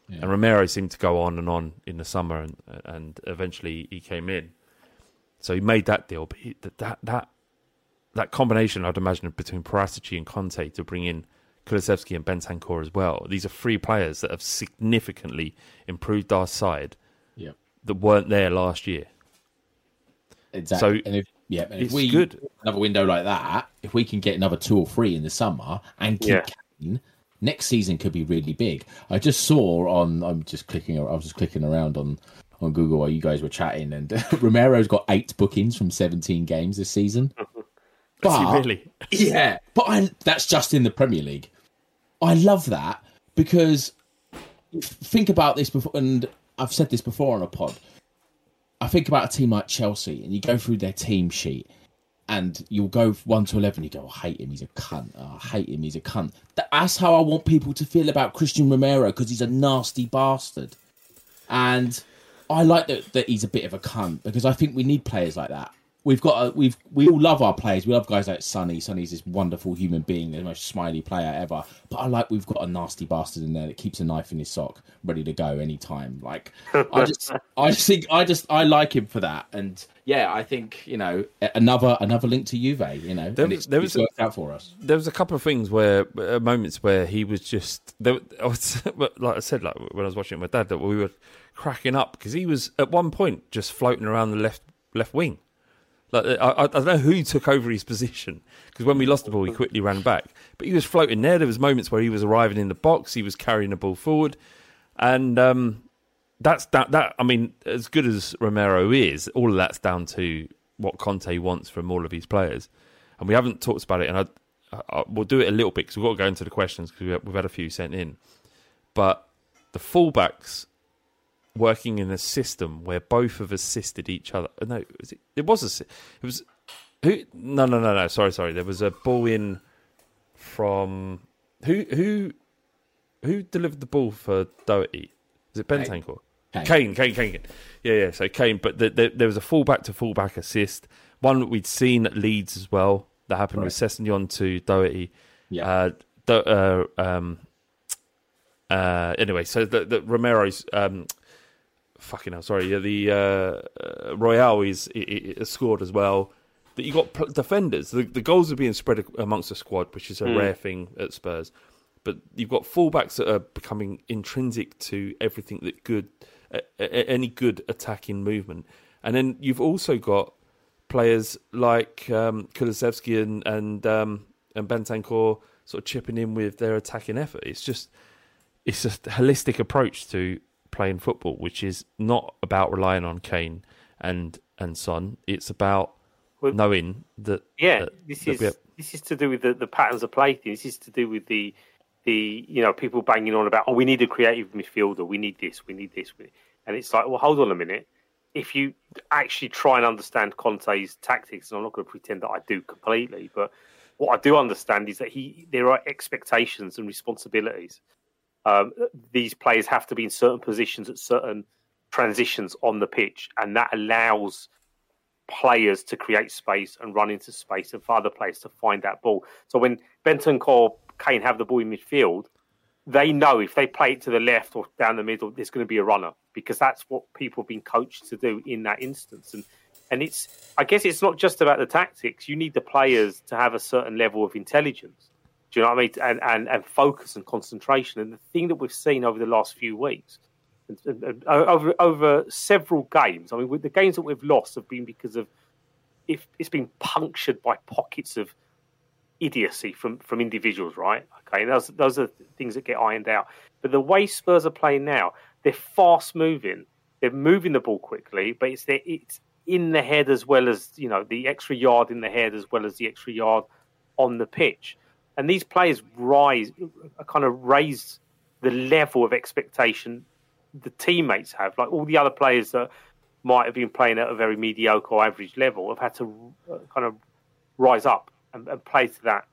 And Romero seemed to go on and on in the summer, and and eventually he came in. So he made that deal, but he, that that that combination, I'd imagine, between Paratici and Conte to bring in Kulusevski and Bentancur as well. These are three players that have significantly improved our side
yeah,
that weren't there last year.
exactly.
So,
and if yeah, and if
it's
we
good.
another window like that, if we can get another two or three in the summer and keep
Yeah.
Kane, next season could be really big. I just saw on. I'm just clicking. I was just clicking around on on Google while you guys were chatting, and Romero's got eight bookings from 17 games this season.
He
But-
really?
Yeah, but I, that's just in the Premier League. I love that because think about this before, and I've said this before on a pod. I think about a team like Chelsea, and you go through their team sheet, and you'll go one to eleven. You go, I hate him. He's a cunt. Oh, I hate him. He's a cunt. That's how I want people to feel about Cristian Romero because he's a nasty bastard, and I like that, that he's a bit of a cunt because I think we need players like that. We've got a, we've we all love our players. We love guys like Sonny. Sonny's this wonderful human being, the most smiley player ever. But I like we've got a nasty bastard in there that keeps a knife in his sock, ready to go anytime. Like I just I just think I just I like him for that. And yeah, I think you know another another link to Juve. You know,
There
and
was-
it's,
there
it's
was a-
worked out for us.
There was a couple of things where uh, moments where he was just there. I was, like I said, like when I was watching it with my dad, that we were cracking up because he was at one point just floating around the left left wing. Like I, I don't know who took over his position because when we lost the ball, he quickly ran back. But he was floating there. There was moments where he was arriving in the box. He was carrying the ball forward, and um, that's that. That I mean, as good as Romero is, all of that's down to what Conte wants from all of his players. And we haven't talked about it, and I, I, we'll do it a little bit because we've got to go into the questions because we've, we've had a few sent in. But the fullbacks working in a system where both have assisted each other. uh, No, was it, it was a, it was who? No, no, no, no. Sorry, sorry. There was a ball in from who? Who? Who delivered the ball for Doherty? Is it Bentancur?
Kane.
Kane, Kane, Kane. Yeah, yeah. So Kane, but the, the, there was a fullback to fullback assist. One that we'd seen at Leeds as well. That happened with Sessegnon to Doherty.
Yeah.
Uh, Do- uh, um, uh, anyway, so the, the Romero's um, fucking hell, sorry, yeah, the uh, uh, Royal is is scored as well. That you got pl- defenders. The, the goals are being spread amongst the squad, which is a
Mm.
rare thing at Spurs. But you've got fullbacks that are becoming intrinsic to everything that good, uh, any good attacking movement, and then you've also got players like um, Kulusevski and and um, and Bentancur sort of chipping in with their attacking effort. It's just it's a holistic approach to playing football, which is not about relying on Kane and and Son. It's about
Well,
knowing that
Yeah,
that-
this
that
is
have-
this is to do with the, the patterns of play thing. This is to do with the the you know people banging on about oh we need a creative midfielder, we need this, we need this, and it's like well hold on a minute. If you actually try and understand Conte's tactics, and I'm not going to pretend that I do completely, but what I do understand is that he there are expectations and responsibilities. Um, these players have to be in certain positions at certain transitions on the pitch, and that allows players to create space and run into space and for other players to find that ball. So when Bentancur Kane have the ball in midfield, they know if they play it to the left or down the middle, there's going to be a runner because that's what people have been coached to do in that instance. And and it's I guess it's not just about the tactics. You need the players to have a certain level of intelligence. Do you know what I mean? And and, and focus and concentration. And the thing that we've seen over the last few weeks, and, and, and uh, over over several games. I mean, the games that we've lost have been because of if it's been punctured by pockets of idiocy from from individuals, right? Okay, those those are things that get ironed out. But the way Spurs are playing now, they're fast moving. They're moving the ball quickly, but it's there, it's in the head as well as you know the extra yard in the head as well as the extra yard on the pitch. And these players rise, kind of raise the level of expectation the teammates have. Like all the other players that might have been playing at a very mediocre or average level have had to uh, kind of rise up and, and play to that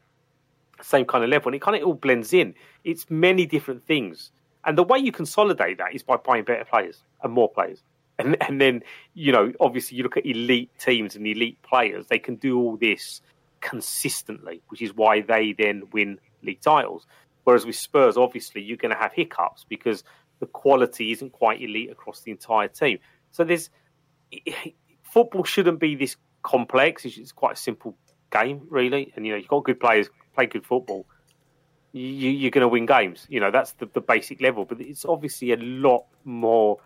same kind of level. And it kind of all blends in. It's many different things. And the way you consolidate that is by buying better players and more players. And, and then, you know, obviously you look at elite teams and elite players, they can do all this consistently, which is why they then win league titles. Whereas with Spurs, obviously, you're going to have hiccups because the quality isn't quite elite across the entire team. So there's football shouldn't be this complex. It's quite a simple game, really. And you know, you've got good players play good football. You, you're going to win games. You know, that's the, the basic level. But it's obviously a lot more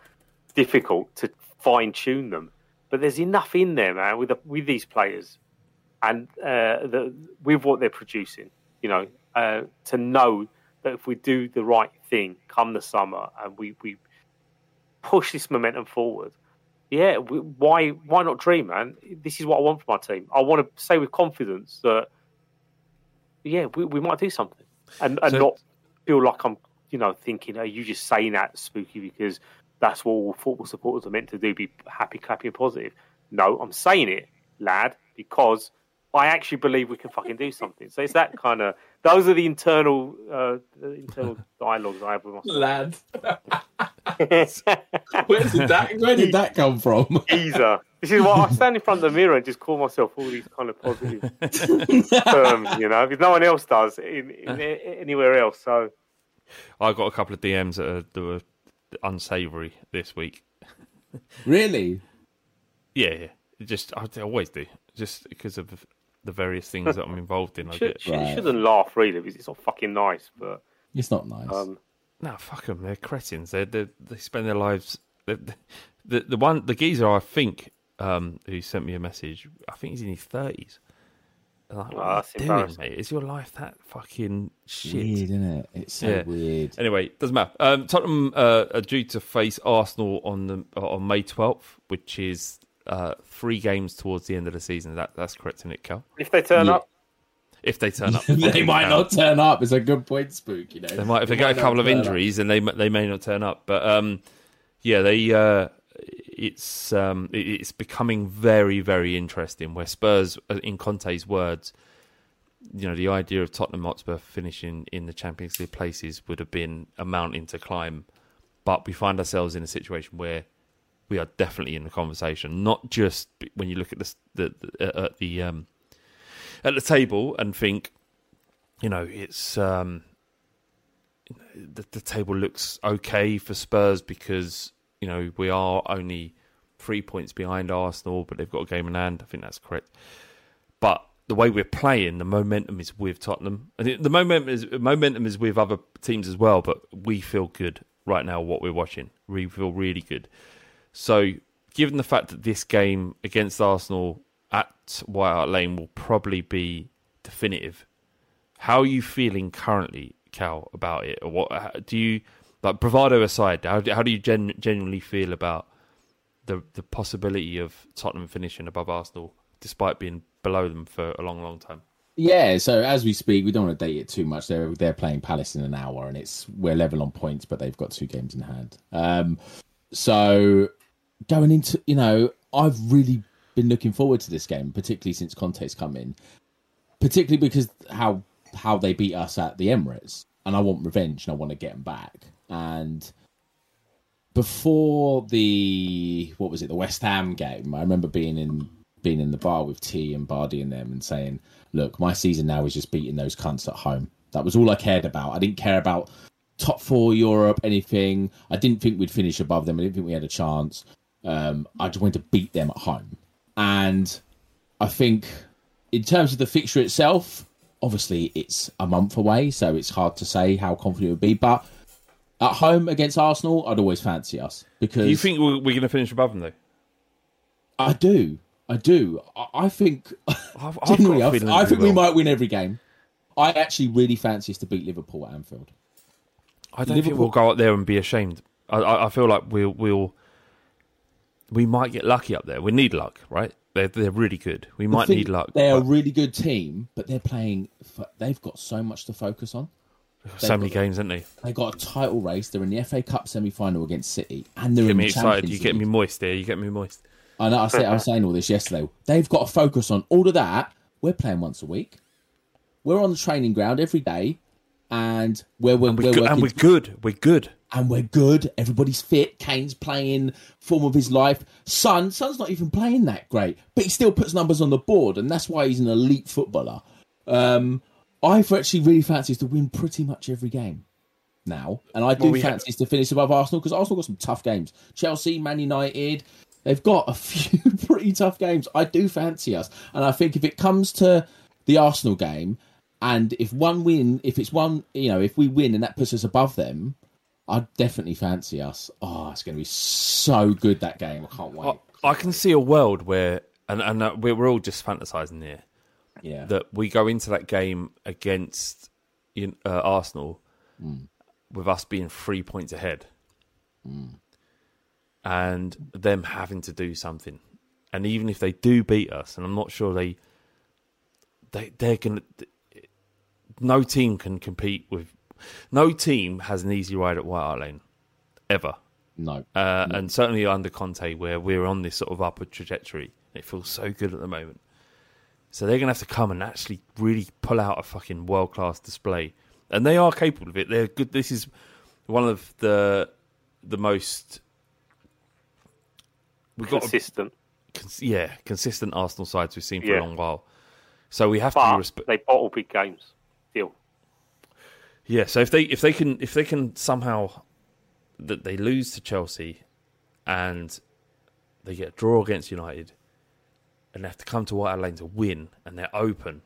difficult to fine tune them. But there's enough in there, man, with the, with these players and uh, the, with what they're producing. You know, uh, to know that if we do the right thing come the summer and we, we push this momentum forward, yeah, we, why why not dream, man? This is what I want for my team. I want to say with confidence that yeah, we, we might do something, and and
So-
not feel like I'm you know thinking, are you just saying that spooky because that's what all football supporters are meant to do, be happy, clappy, and positive. No, I'm saying it, lad, because I actually believe we can fucking do something. So it's that kind of. Those are the internal uh, the internal dialogues I have with myself.
Lad. Where did that where did that come from?
Geezer. This is why I stand in front of the mirror and just call myself all these kind of positive terms, you know, because no one else does in, in anywhere else. So
I got a couple of DMs that, are, that were unsavoury this week.
Really?
Yeah, yeah. Just I always do, just because of the various things that I'm involved in. I
should,
get
should, you shouldn't laugh really because it's not fucking nice. But
It's not nice.
um,
no, fuck them. They're cretins. They they they spend their lives. they the the one the geezer I think um, who sent me a message. I think he's in his thirties. Like, what
Oh,
are
that's
you doing, mate? Is your life that fucking shit?
Weird, isn't it? It's so weird.
Anyway, doesn't matter. Um, Tottenham uh, are due to face Arsenal on the uh, on May twelfth, which is uh, three games towards the end of the season. That that's correct, isn't it, Cal?
if they turn
Yeah.
up,
If they turn up,
they might not turn up. It's a good point, Spook. You know,
They might if they,
They
get a couple of
turn up.
injuries, and they they may not turn up. But um, yeah, they uh, it's um, it's becoming very very interesting. Where Spurs, uh, in Conte's words, you know, the idea of Tottenham Hotspur finishing in the Champions League places would have been a mountain to climb, but we find ourselves in a situation where we are definitely in the conversation. Not just when you look at the the, the at the um, at the table and think, you know, it's um, the, the table looks okay for Spurs because you know we are only three points behind Arsenal, but they've got a game in hand. I think that's correct. But the way we're playing, the momentum is with Tottenham. Think the momentum is momentum is with other teams as well. But we feel good right now. What we're watching, we feel really good. So, given the fact that this game against Arsenal at White Hart Lane will probably be definitive, how are you feeling currently, Cal, about it? Or what do you like? Bravado aside, how do, how do you gen, genuinely feel about the the possibility of Tottenham finishing above Arsenal, despite being below them for a long, long time?
Yeah, so as we speak, we don't want to date it too much. They're they're playing Palace in an hour, and it's we're level on points, but they've got two games in hand. Um, so going into you know, I've really been looking forward to this game, particularly since Conte's come in, particularly because how how they beat us at the Emirates, and I want revenge and I want to get them back. And before the what was it, the West Ham game, I remember being in being in the bar with T and Bardi and them and saying, "Look, my season now is just beating those cunts at home. That was all I cared about. I didn't care about top four Europe, anything. I didn't think we'd finish above them. I didn't think we had a chance. Um, I just wanted to beat them at home. And I think, in terms of the fixture itself, obviously it's a month away, so it's hard to say how confident it would be. But at home against Arsenal, I'd always fancy us because
Do you think we're, we're going to finish above them though?
I do. I do. I, I think.
I've, I've a
I, I think we
will.
might win every game. I actually really fancy us to beat Liverpool at Anfield.
I don't think we'll go out there and be ashamed. I, I, I feel like we'll we'll we might get lucky up there. We need luck, right? They're they're really good. We might
thing-
need luck.
They're a really good team, but they're playing. They've got so much to focus on.
so many games, haven't they?
They got a title race. They're in the FA Cup semi-final against City, and they're
Get
in
me
the
excited.
Champions
You get me moist there. You get me moist.
I know. I, say, I was saying all this yesterday. They've got to focus on all of that. We're playing once a week. We're on the training ground every day, and we're we're,
And we're,
we're
good, and we're good. We're good.
and we're good. Everybody's fit. Kane's playing form of his life. Son, Son's not even playing that great, but he still puts numbers on the board, and that's why he's an elite footballer. Um, I've actually really fancy to win pretty much every game now, and I do
Well, we
fancy us to finish above Arsenal because Arsenal got some tough games. Chelsea, Man United. They've got a few pretty tough games. I do fancy us, and I think if it comes to the Arsenal game, and if one win, if it's one, you know, if we win and that puts us above them, I definitely fancy us. Oh, it's going to be so good that game. I can't wait.
I, I can see a world where, and and uh, we're, we're all just fantasizing here,
yeah,
that we go into that game against uh, Arsenal
Hmm.
with us being three points ahead, and them having to do something. And even if they do beat us, and I'm not sure they, they they're gonna. No team can compete with. No team has an easy ride at White Hart Lane, ever.
no,
Uh, and certainly under Conte, where we're on this sort of upward trajectory. It feels so good at the moment. So they're going to have to come and actually really pull out a fucking world class display, and they are capable of it. They're good. This is one of the the most we've got, a,
Consistent.
cons- yeah, consistent Arsenal sides we've seen for
Yeah.
a long while. So we have to
But
respect.
they bottle big games.
Yeah, so if they if they can if they can somehow that they lose to Chelsea and they get a draw against United and they have to come to White Lane to win and they're open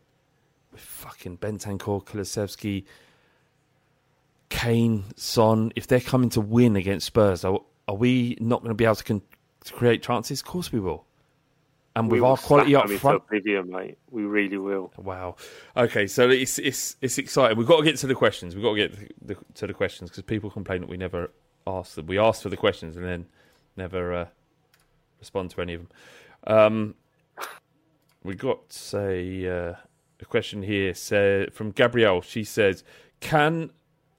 with fucking Bentancur, Kulusevski, Kane, Son, if they're coming to win against Spurs, are, are we not going to be able to, con- to create chances? Of course we will. And with our quality up front,
Oblivion, mate. We really will.
Wow. Okay, so it's it's it's exciting. We've got to get to the questions. We've got to get to the, to the questions because people complain that we never ask them. We ask for the questions and then never uh, respond to any of them. Um, we got a uh, a question here say, from Gabrielle. She says, "Can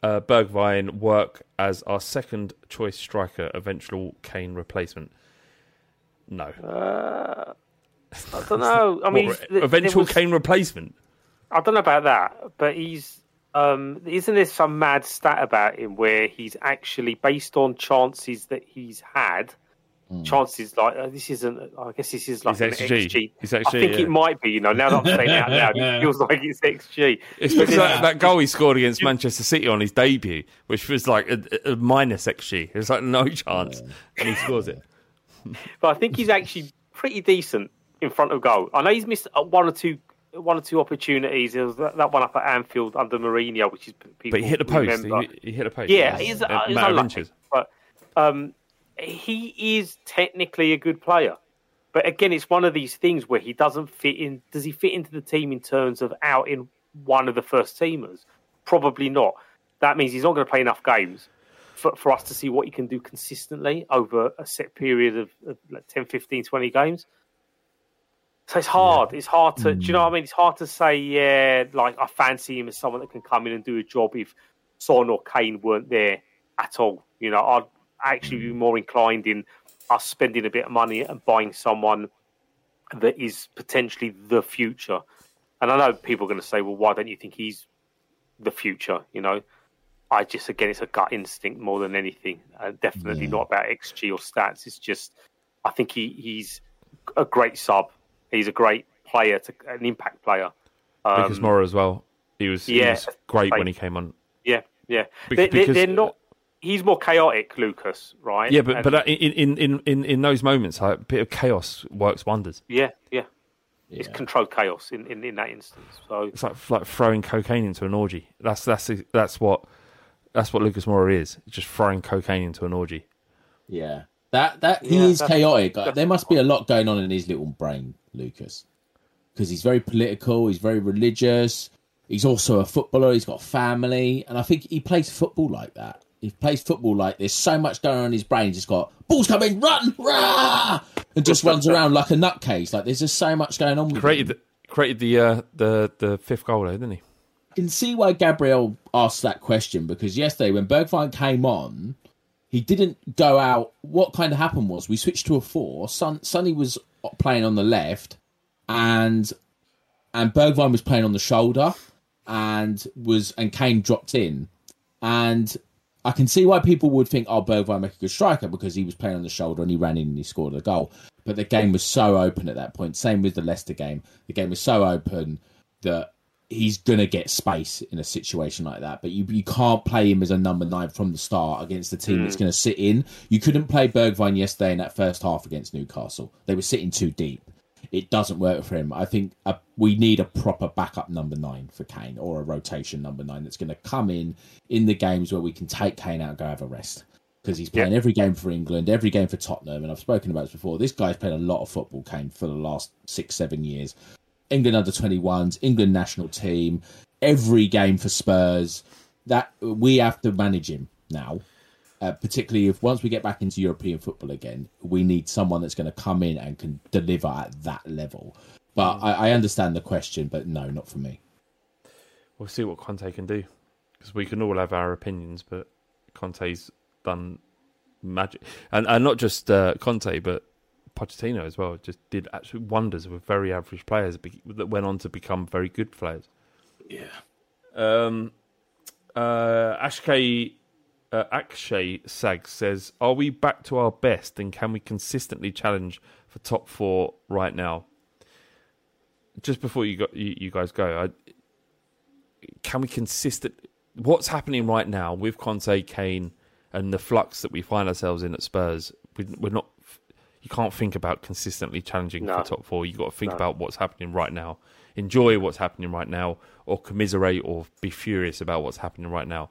uh, Bergwijn work as our second choice striker, eventual Kane replacement?" No.
Uh, I don't know. I mean,
What,
th-
eventual
was-
Kane replacement.
I don't know about that, but he's. Um, isn't there some mad stat about him where he's actually based on chances that he's had? chances like uh, this isn't. I guess this is like
It's
an
XG.
XG.
It's
I think
yeah.
it might be. You know, now that I'm saying it out loud, it feels like it's XG.
It's because
then-
that, that goal he scored against Manchester City on his debut, which was like a, a minus XG. It was like no chance, and he scores it.
but I think he's actually pretty decent in front of goal. I know he's missed uh, one or two. One or two opportunities. Was that, that one up at Anfield under Mourinho, which is people
But he hit the post. He, he hit a post.
Yeah, he's,
a
uh, he's
matter of
unlucky,
inches.
but um, he is technically a good player. But again, it's one of these things where he doesn't fit in. Does he fit into the team in terms of out in one of the first teamers? Probably not. That means he's not going to play enough games for, for us to see what he can do consistently over a set period of, of like 10, 15, 20 games. So it's hard. It's hard to, do you know what I mean? It's hard to say, yeah, like I fancy him as someone that can come in and do a job if Son or Kane weren't there at all. You know, I'd actually be more inclined in us spending a bit of money and buying someone that is potentially the future. And I know people are going to say, well, why don't you think he's the future? You know, I just, again, it's a gut instinct more than anything. Uh, definitely not about XG or stats. It's just, I think he, he's a great sub. He's a great player, to, an impact player. Um,
Lucas Moura as well. He was, he
yeah,
was great when he came on.
Yeah, yeah.
Be-
They, they,
because-
they're not. He's more chaotic, Lucas, right?
Yeah, but
And-
but uh, in, in, in, in, in those moments, a bit of chaos works wonders.
yeah, yeah, It's controlled chaos in, in, in that instance. So
It's like like throwing cocaine into an orgy. That's that's that's what that's what Lucas Moura is. Just throwing cocaine into an orgy.
Yeah, that that he
Yeah,
is chaotic. Uh, There must be a lot going on in his little brain, Lucas, because he's very political. He's very religious. He's also a footballer. He's got family, and I think he plays football like that. He plays football like there's so much going on in his brain. He's just got balls coming, run, rah, and just runs around like a nutcase. Like there's just so much going on. With him.
Created created the uh, the the fifth goal, though, didn't he?
I can see why Gabriel asked that question because yesterday when Bergwijn came on, he didn't go out. What kind of happened was we switched to a four. Son, Sonny was playing on the left, and and Bergwijn was playing on the shoulder, and was and Kane dropped in, and I can see why people would think, oh, Bergwijn make a good striker because he was playing on the shoulder and he ran in and he scored a goal. But the game was so open at that point. Same with the Leicester game. The game was so open that he's gonna get space in a situation like that. But you you can't play him as a number nine from the start against the team that's going to sit in. You couldn't play Bergwijn yesterday in that first half against Newcastle. They were sitting too deep. It doesn't work for him. I think uh we need a proper backup number nine for Kane or a rotation number nine that's going to come in in the games where we can take Kane out and go have a rest. Because he's playing every game for England, every game for Tottenham, and I've spoken about this before. This guy's played a lot of football, Kane, for the last six, seven years. England under 21s, England national team, every game for Spurs. That we have to manage him now. Uh, particularly if once we get back into European football again, we need someone that's going to come in and can deliver at that level. But I, I understand the question, but no, not for me.
We'll see what Conte can do because we can all have our opinions, but Conte's done magic, and and not just uh, Conte, but Pochettino as well. Just did absolute wonders with very average players that went on to become very good players.
Yeah.
Um, uh, Ashkay, uh, Akshay Sag says, "Are we back to our best, and can we consistently challenge for top four right now?" Just before you got you, you guys go, I, can we consistent? What's happening right now with Conte, Kane, and the flux that we find ourselves in at Spurs? We, we're not. You can't think about consistently challenging
No.
for top four. You've got to think
No.
about what's happening right now. Enjoy what's happening right now, or commiserate or be furious about what's happening right now.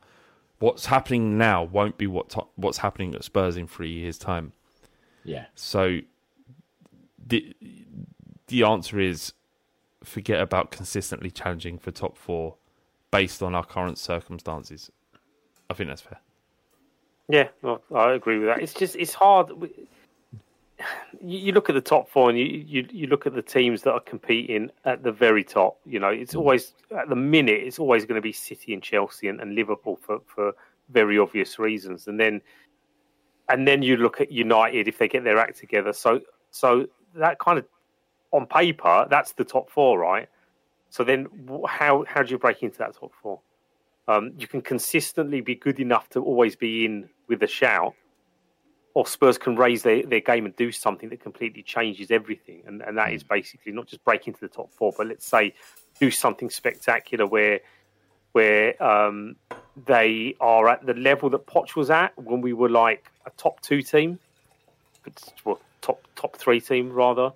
What's happening now won't be what to- what's happening at Spurs in three years' time.
Yeah.
So the the answer is forget about consistently challenging for top four based on our current circumstances. I think that's fair.
Yeah, well, I agree with that. It's just it's hard. You, you look at the top four, and you, you you look at the teams that are competing at the very top. You know, it's always at the minute. It's always going to be City and Chelsea and, and Liverpool for for very obvious reasons. And then and then you look at United if they get their act together. So so that kind of on paper, that's the top four, right? So then, how how do you break into that top four? Um, you can consistently be good enough to always be in with a shout, or Spurs can raise their, their game and do something that completely changes everything. And, and that is basically not just break into the top four, but let's say do something spectacular where where um, they are at the level that Poch was at when we were like a top two team, well, top top three team rather,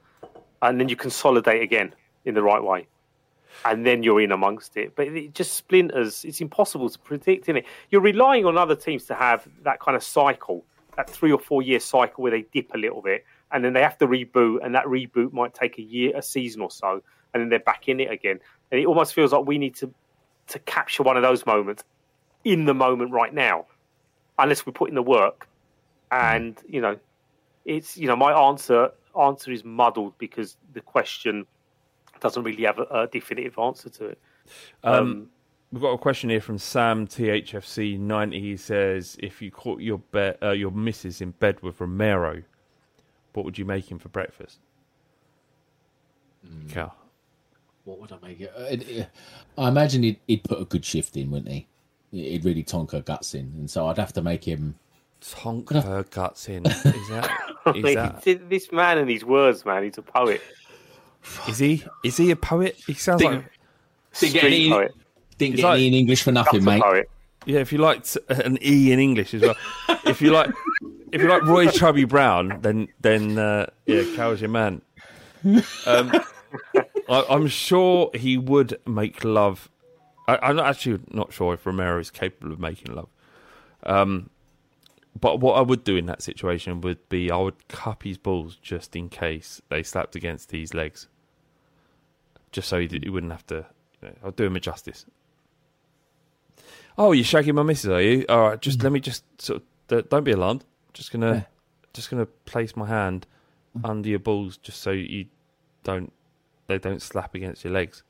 and then you consolidate again in the right way, and then you're in amongst it. But it just splinters. It's impossible to predict, is it? You're relying on other teams to have that kind of cycle, that three or four year cycle where they dip a little bit, and then they have to reboot, and that reboot might take a year, a season or so, and then they're back in it again. And it almost feels like we need to to capture one of those moments in the moment right now, unless we put in the work. And you know, it's you know my answer answer is muddled because the question doesn't really have a, a definitive answer to it.
Um, we've got a question here from Sam THFC ninety. He says, "If you caught your be- uh, your missus in bed with Romero, what would you make him for breakfast?" Cal.
What would I make it? Uh, it- it- I imagine he'd, he'd put a good shift in, wouldn't he? He'd really tonk her guts in, and so I'd have to make him.
Tonk her guts in. Is that? Is that?
this man and his words, man, he's a poet.
Is he? Is he a poet? He sounds
Didn't-
like.
Didn't any,
poet.
Didn't
He's
get
like-
any in English for nothing, mate.
poet.
Yeah, if you liked an E in English as well. if you like, if you like Roy Chubby Brown, then then uh, yeah, Cal's your man. Um, I, I'm sure he would make love. I, I'm actually not sure if Romero is capable of making love. Um, but what I would do in that situation would be I would cup his balls just in case they slapped against his legs, just so he, he wouldn't have to. You know, I'll do him a justice. Oh, you're shagging my missus, are you? All right, just mm. let me just sort of don't- be alarmed. Just gonna just gonna place my hand mm. under your balls just so you don't they don't slap against your legs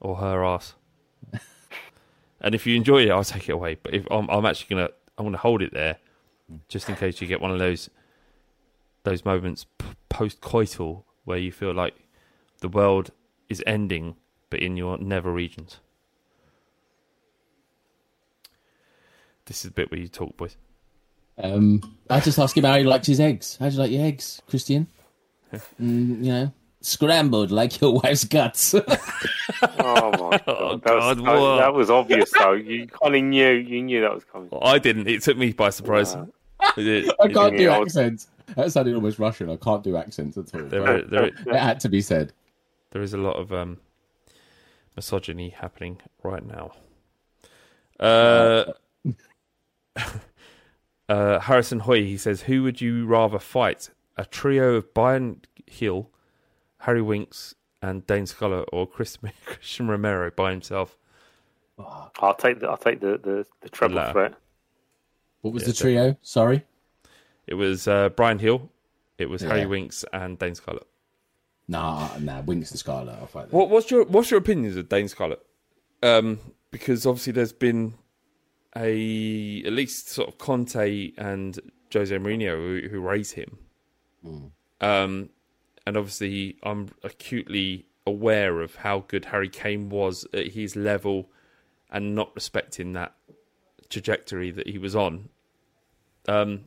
or her ass. and if you enjoy it, I'll take it away. But if I'm, I'm actually gonna I'm gonna hold it there mm. just in case you get one of those those moments p- post coital where you feel like the world is ending, but in your nether regions. This is the bit where you talk, boys.
Um, I just ask him how he likes his eggs. How do you like your eggs, Cristian? Mm, you know, scrambled like your wife's guts.
Oh my god,
Oh,
that, was,
God,
that,
what?
that was obvious though. You kind of knew, you knew that was coming.
I didn't. It took me by surprise. It did.
I can't do
Yeah, I was-
accents. That sounded almost Russian. I can't do accents at all.
There,
but
there,
it had to be said.
there is a lot of um, misogyny happening right now. Uh, uh, Harrison Hoy, he says, who would you rather fight? A trio of Bryan Gil, Harry Winks, and Dane Scarlett, or Chris, Cristian Romero by himself?
I'll take the, I'll take the the, the treble
latter.
threat.
What was
Yeah,
the trio? Sorry.
It was uh, Bryan Gil, it was Harry Winks, and Dane Scarlett.
Nah, nah. Winks and Scarlett. I'll fight them.
What, what's your what's your opinions of Dane Scarlett? Um, because obviously there's been a at least sort of Conte and Jose Mourinho who, who raise him, um, and obviously I'm acutely aware of how good Harry Kane was at his level, and not respecting that trajectory that he was on. Um,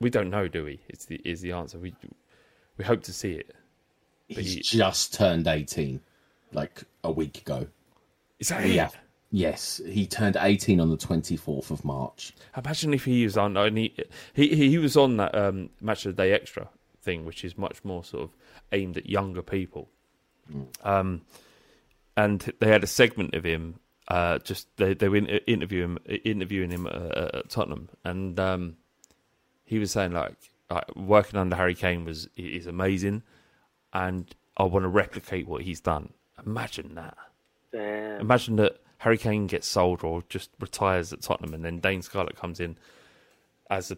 we don't know, do we? It's the is the answer. We we hope to see it. But
He's
he-
just turned eighteen, like a week ago.
Is that
Yeah.
it?
Yes, he turned eighteen on the twenty fourth of March.
Imagine if he was on. and He he he was on that um, match of the day extra thing, which is much more sort of aimed at younger people. Um, and they had a segment of him. Uh, just they they were interviewing interviewing him uh, at Tottenham, and um, he was saying like, like working under Harry Kane was is amazing, and I want to replicate what he's done. Imagine that.
Damn.
Imagine that Harry Kane gets sold or just retires at Tottenham, and then Dane Scarlett comes in as a,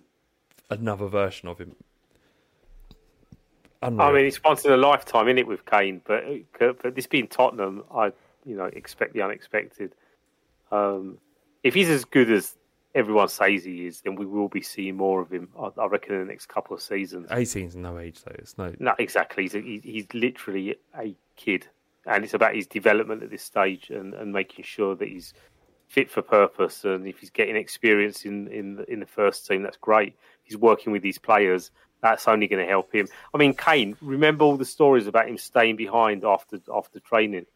another version of him. Unreal.
I mean, it's once in a lifetime, in it, with Kane. But but this being Tottenham, I you know expect the unexpected. Um, if he's as good as everyone says he is, then we will be seeing more of him. I, I reckon in the next couple of seasons.
18's no age though. It's no.
No, exactly. He's, a, he's literally a kid, and it's about his development at this stage and, and making sure that he's fit for purpose, and if he's getting experience in in the, in the first team, that's great. If he's working with these players. That's only going to help him. I mean, Kane. Remember all the stories about him staying behind after after training,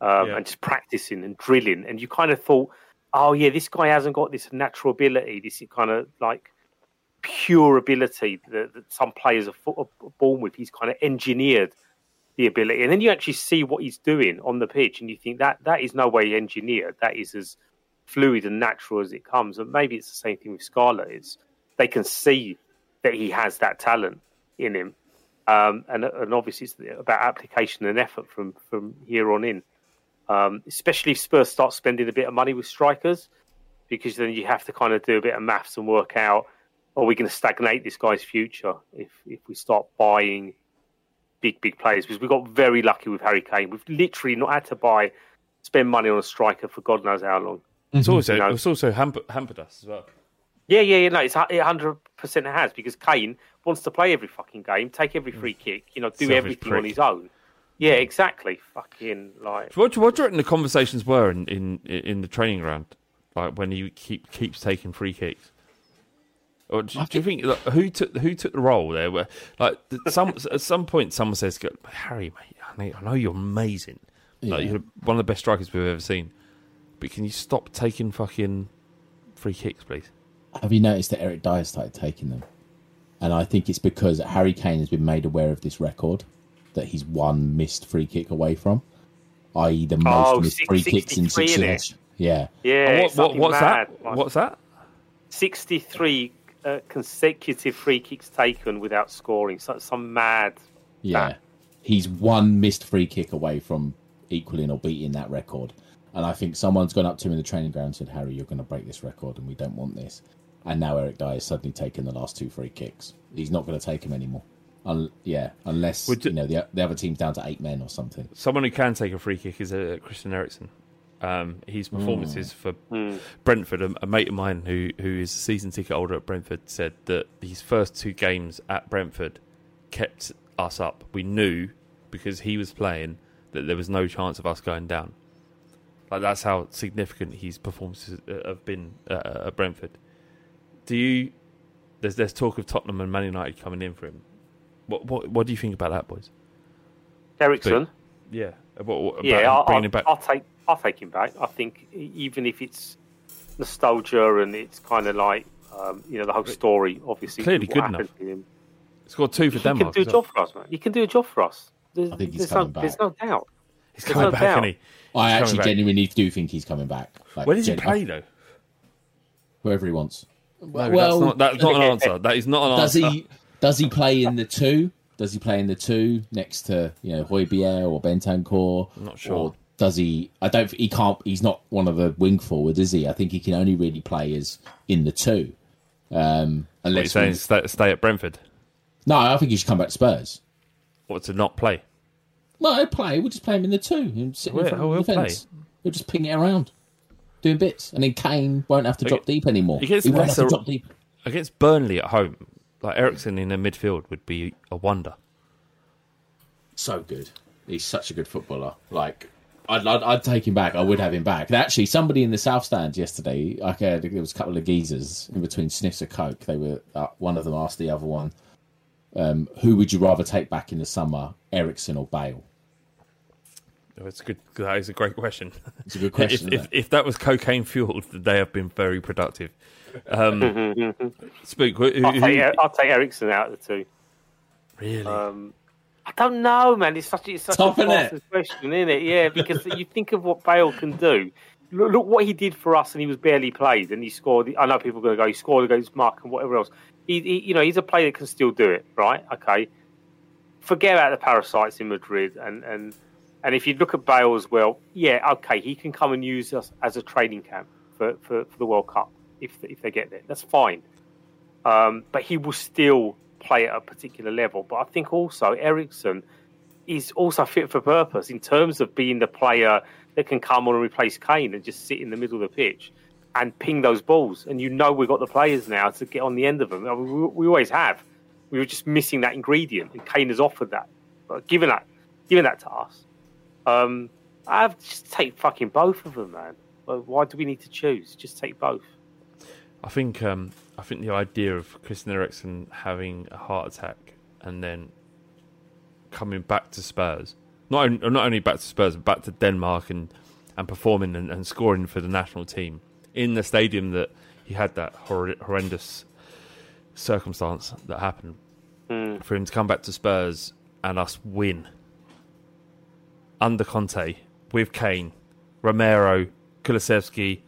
um,
Yeah.
and just practicing and drilling. And you kind of thought, oh yeah, this guy hasn't got this natural ability, this kind of like pure ability that, that some players are, are born with. He's kind of engineered the ability, and then you actually see what he's doing on the pitch, and you think that that is no way engineered. That is as fluid and natural as it comes. And maybe it's the same thing with Scarlett. It's they can see that he has that talent in him, um, and and obviously it's about application and effort from from here on in. Um, especially if Spurs start spending a bit of money with strikers, because then you have to kind of do a bit of maths and work out: are we going to stagnate this guy's future if if we start buying big big players? Because we got very lucky with Harry Kane. We've literally not had to buy spend money on a striker for God knows how long.
It's mhm. also
You know?
it's also hamper, hampered us as well.
Yeah, yeah, yeah. No, it's hundred percent it has because Kane wants to play every fucking game, take every mm. free kick, you know, do
Selfish
everything on his own. Yeah, exactly. Fucking like.
What, do- what do you reckon the conversations were in, in, in the training ground, like when he keep keeps taking free kicks? Or do, do you think like, who took who took the role there? Where like some at some point someone says, "Harry, mate, I know, I know you're amazing. Like,
Yeah.
you're one of the best strikers we've ever seen, but can you stop taking fucking free kicks, please?"
Have you noticed that Eric Dier started taking them? And I think it's because Harry Kane has been made aware of this record that he's one missed free kick away from, i.e., the most
Oh,
missed
six-
free kicks in
63, innit?
succession. Yeah,
Yeah,
what, what, what's
mad.
that? What's that?
Sixty-three uh, consecutive free kicks taken without scoring. So, some mad.
yeah. He's one missed free kick away from equaling or beating that record. And I think someone's gone up to him in the training ground and said, Harry, you're going to break this record and we don't want this. And now Eric Dier has suddenly taken the last two free kicks. He's not going to take them anymore. Un- yeah, unless
Would
you
you-
know the, the other team's down to eight men or something.
Someone who can take a free kick is uh, Christian Eriksen. Um, his performances for
Hmm.
Brentford, a, a mate of mine who who is a season ticket holder at Brentford, said that his first two games at Brentford kept us up. We knew because he was playing that there was no chance of us going down. Like that's how significant his performances uh, have been uh, at Brentford. Do you? There's there's talk of Tottenham and Man United coming in for him. What what what do you think about that, boys?
Eriksen.
Yeah, what, what,
Yeah,
him
I'll,
bringing
I'll,
back.
I'll take. I'll take him back. I think e- even if it's nostalgia and it's kind of like um, you know the whole story, obviously
Clearly
what
good
happened
enough.
to him.
Scored two for them.
He can do a
as well.
job for us, man. He can do a job for us. There's,
I think he's
there's
coming
no,
back.
There's no doubt.
He's coming
no
back,
doubt.
isn't he?
I
He's
actually genuinely do think he's coming back. Like,
Where does he play though?
Wherever he wants.
No,
well,
that's not that's not an answer. That is not an
does
answer.
he does he play in the two? Does he play in the two next to you know Hojbjerg or Bentancur?
I'm not sure.
Or does he? I don't. He can't. He's not one of the wing forward, is he? I think he can only really play as in the two. Um,
What are you
unless
saying?
we-
Stay, at Brentford.
no, I think he should come back to Spurs.
What to not play?
Well, he'll play. We'll just play him in the two. and sit in
Well,
front
oh,
of the defence. He'll just ping it around, doing bits, and then Kane won't have to drop deep anymore.
He gets
won't have to drop deep.
against Burnley at home. Like Eriksen in the midfield would be a wonder.
so good. He's such a good footballer. Like, I'd, I'd, I'd take him back. I would have him back. And actually, somebody in the South Stand yesterday, I heard there was a couple of geezers in between sniffs of coke. They were uh, one of them asked the other one, um, "Who would you rather take back in the summer, Eriksen or Bale?"
It's a good. That is a great question.
It's a good question.
if, if, if that was cocaine fueled, they have been very productive. Um, Spook, who, who,
I'll take, I'll take Eriksen out of the two.
really?
Um, I don't know, man. It's such, it's such
Tough,
a question, isn't it? Yeah, because you think of what Bale can do. Look, look what he did for us, and he was barely played, and he scored. I know people are going to go, he scored against Mark and whatever else. He, he, you know, he's a player that can still do it, right? Okay. Forget about the parasites in Madrid, and and and if you look at Bale as well, yeah, okay, he can come and use us as a training camp for, for, for the World Cup if if they get there. That's fine. Um, but he will still play at a particular level. But I think also Eriksen is also fit for purpose in terms of being the player that can come on and replace Kane and just sit in the middle of the pitch and ping those balls. And you know we've got the players now to get on the end of them. We, we always have. We were just missing that ingredient, and Kane has offered that, but given that, given that to us. Um, I've just take fucking both of them, man. Why do we need to choose? Just take both.
I think um, I think the idea of Christian Eriksen having a heart attack and then coming back to Spurs, not on- not only back to Spurs, but back to Denmark and and performing and, and scoring for the national team in the stadium that he had that hor- horrendous circumstance that happened. For him to come back to Spurs and us win under Conte with Kane, Romero, Kulusevski,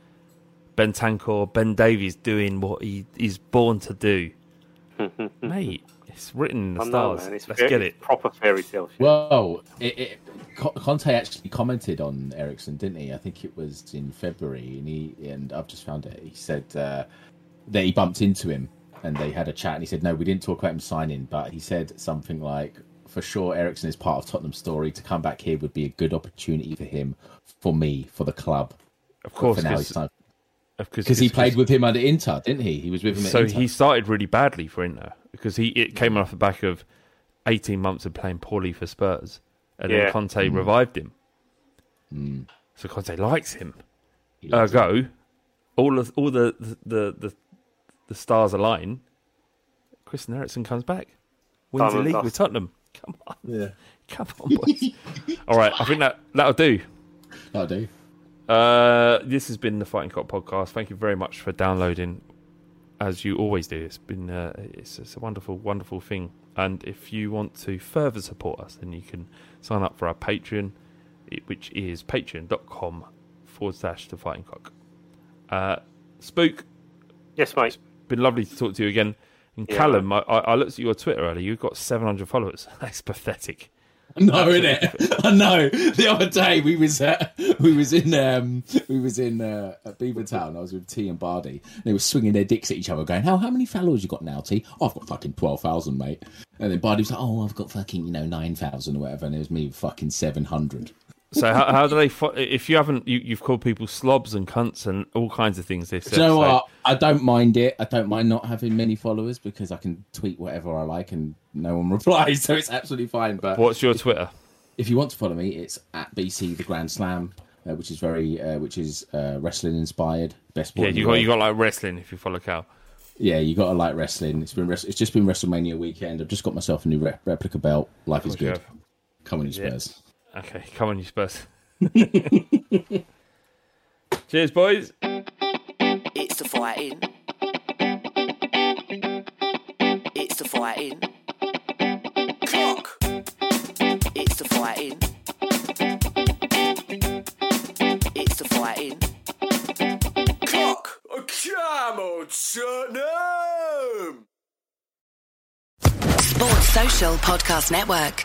Bentancur, Ben Davies doing what he is born to do. Mate, it's written in the
I know,
stars.
man. It's
Let's
very-
get it.
proper fairy tale shit.
Well, it, it, Conte actually commented on Eriksen, didn't he? I think it was in February, and he and I've just found it. He said uh, that he bumped into him, and they had a chat, and he said, "No, we didn't talk about him signing, but he said something like." For sure, Eriksen is part of Tottenham's story. To come back here would be a good opportunity for him, for me, for the club.
Of course,
for now,
'cause-
he's time
Of
because he played with him under Inter, didn't he? He was with him. At
So
Inter.
he started really badly for Inter because he it came off the back of eighteen months of playing poorly for Spurs, and
Yeah.
then Conte mm. revived him. Mm. So Conte likes him. Ergo, all of all the the the, the stars align. Christian Eriksen comes back, wins the
Done and
league with. Tottenham. Come on, yeah, come on, boys. all right, I think that that'll do.
That'll do.
Uh, this has been the Fighting Cock podcast. Thank you very much for downloading, as you always do. It's been uh, it's, it's a wonderful, wonderful thing. And if you want to further support us, then you can sign up for our Patreon, which is patreon.com forward slash the Fighting Cock. Uh, Spook,
Yes, mate.
been lovely to talk to you again. And
Yeah.
Callum, I, I I looked at your Twitter earlier. You've got 700 followers. That's pathetic.
No, innit? I know. The other day we was uh, we was in um, we was in uh, at Beavertown. I was with T and Bardi. They were swinging their dicks at each other, going, "How how many followers you got now, T? Oh, I've got fucking twelve thousand, mate." And then Bardi was like, "Oh, I've got fucking you know nine thousand or whatever," and it was me with fucking seven hundred.
So how, how do they? Fo- if you haven't, you, you've called people slobs and cunts and all kinds of things. This
Do you know
episode.
what? I don't mind it. I don't mind not having many followers because I can tweet whatever I like and no one replies, so it's absolutely fine. But
What's your Twitter?
if you want to follow me, it's at BC the Grand Slam, uh, which is very, uh, which is uh, wrestling inspired. Best.
Yeah, you got
world.
you got like wrestling if you follow Cal.
Yeah, you got to like wrestling. It's been, it's just been WrestleMania weekend. I've just got myself a new re- replica belt. Life is good.
have.
Come on, you
Yeah.
Spurs.
Okay, come on, you Spurs. Cheers, boys.
It's the fighting. It's the fighting. Cock. It's the fighting. It's the fighting. Cock. Come on, Tottenham.
Sports Social Podcast Network.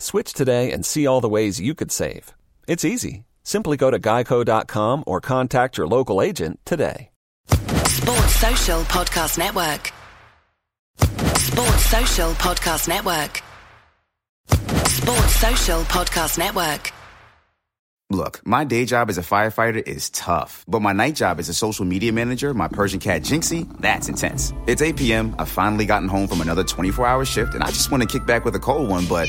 Switch today and see all the ways you could save. It's easy. Simply go to geico.com or contact your local agent today.
Sports Social Podcast Network. Sports Social Podcast Network. Sports Social Podcast Network.
Look, my day job as a firefighter is tough, but my night job as a social media manager, my Persian cat Jinxie, that's intense. It's 8 p.m. I've finally gotten home from another 24 hour shift, and I just want to kick back with a cold one, but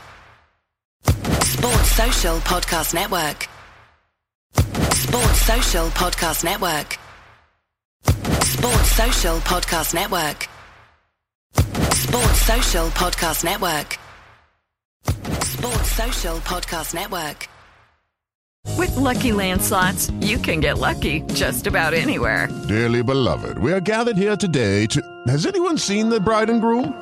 Sports Social Podcast Network. Sports Social Podcast Network. Sports Social Podcast Network. Sports Social Podcast Network. Sports Social Podcast Network.
With Lucky Land slots, you can get lucky just about anywhere.
Dearly beloved, we are gathered here today to. Has anyone seen the bride and groom?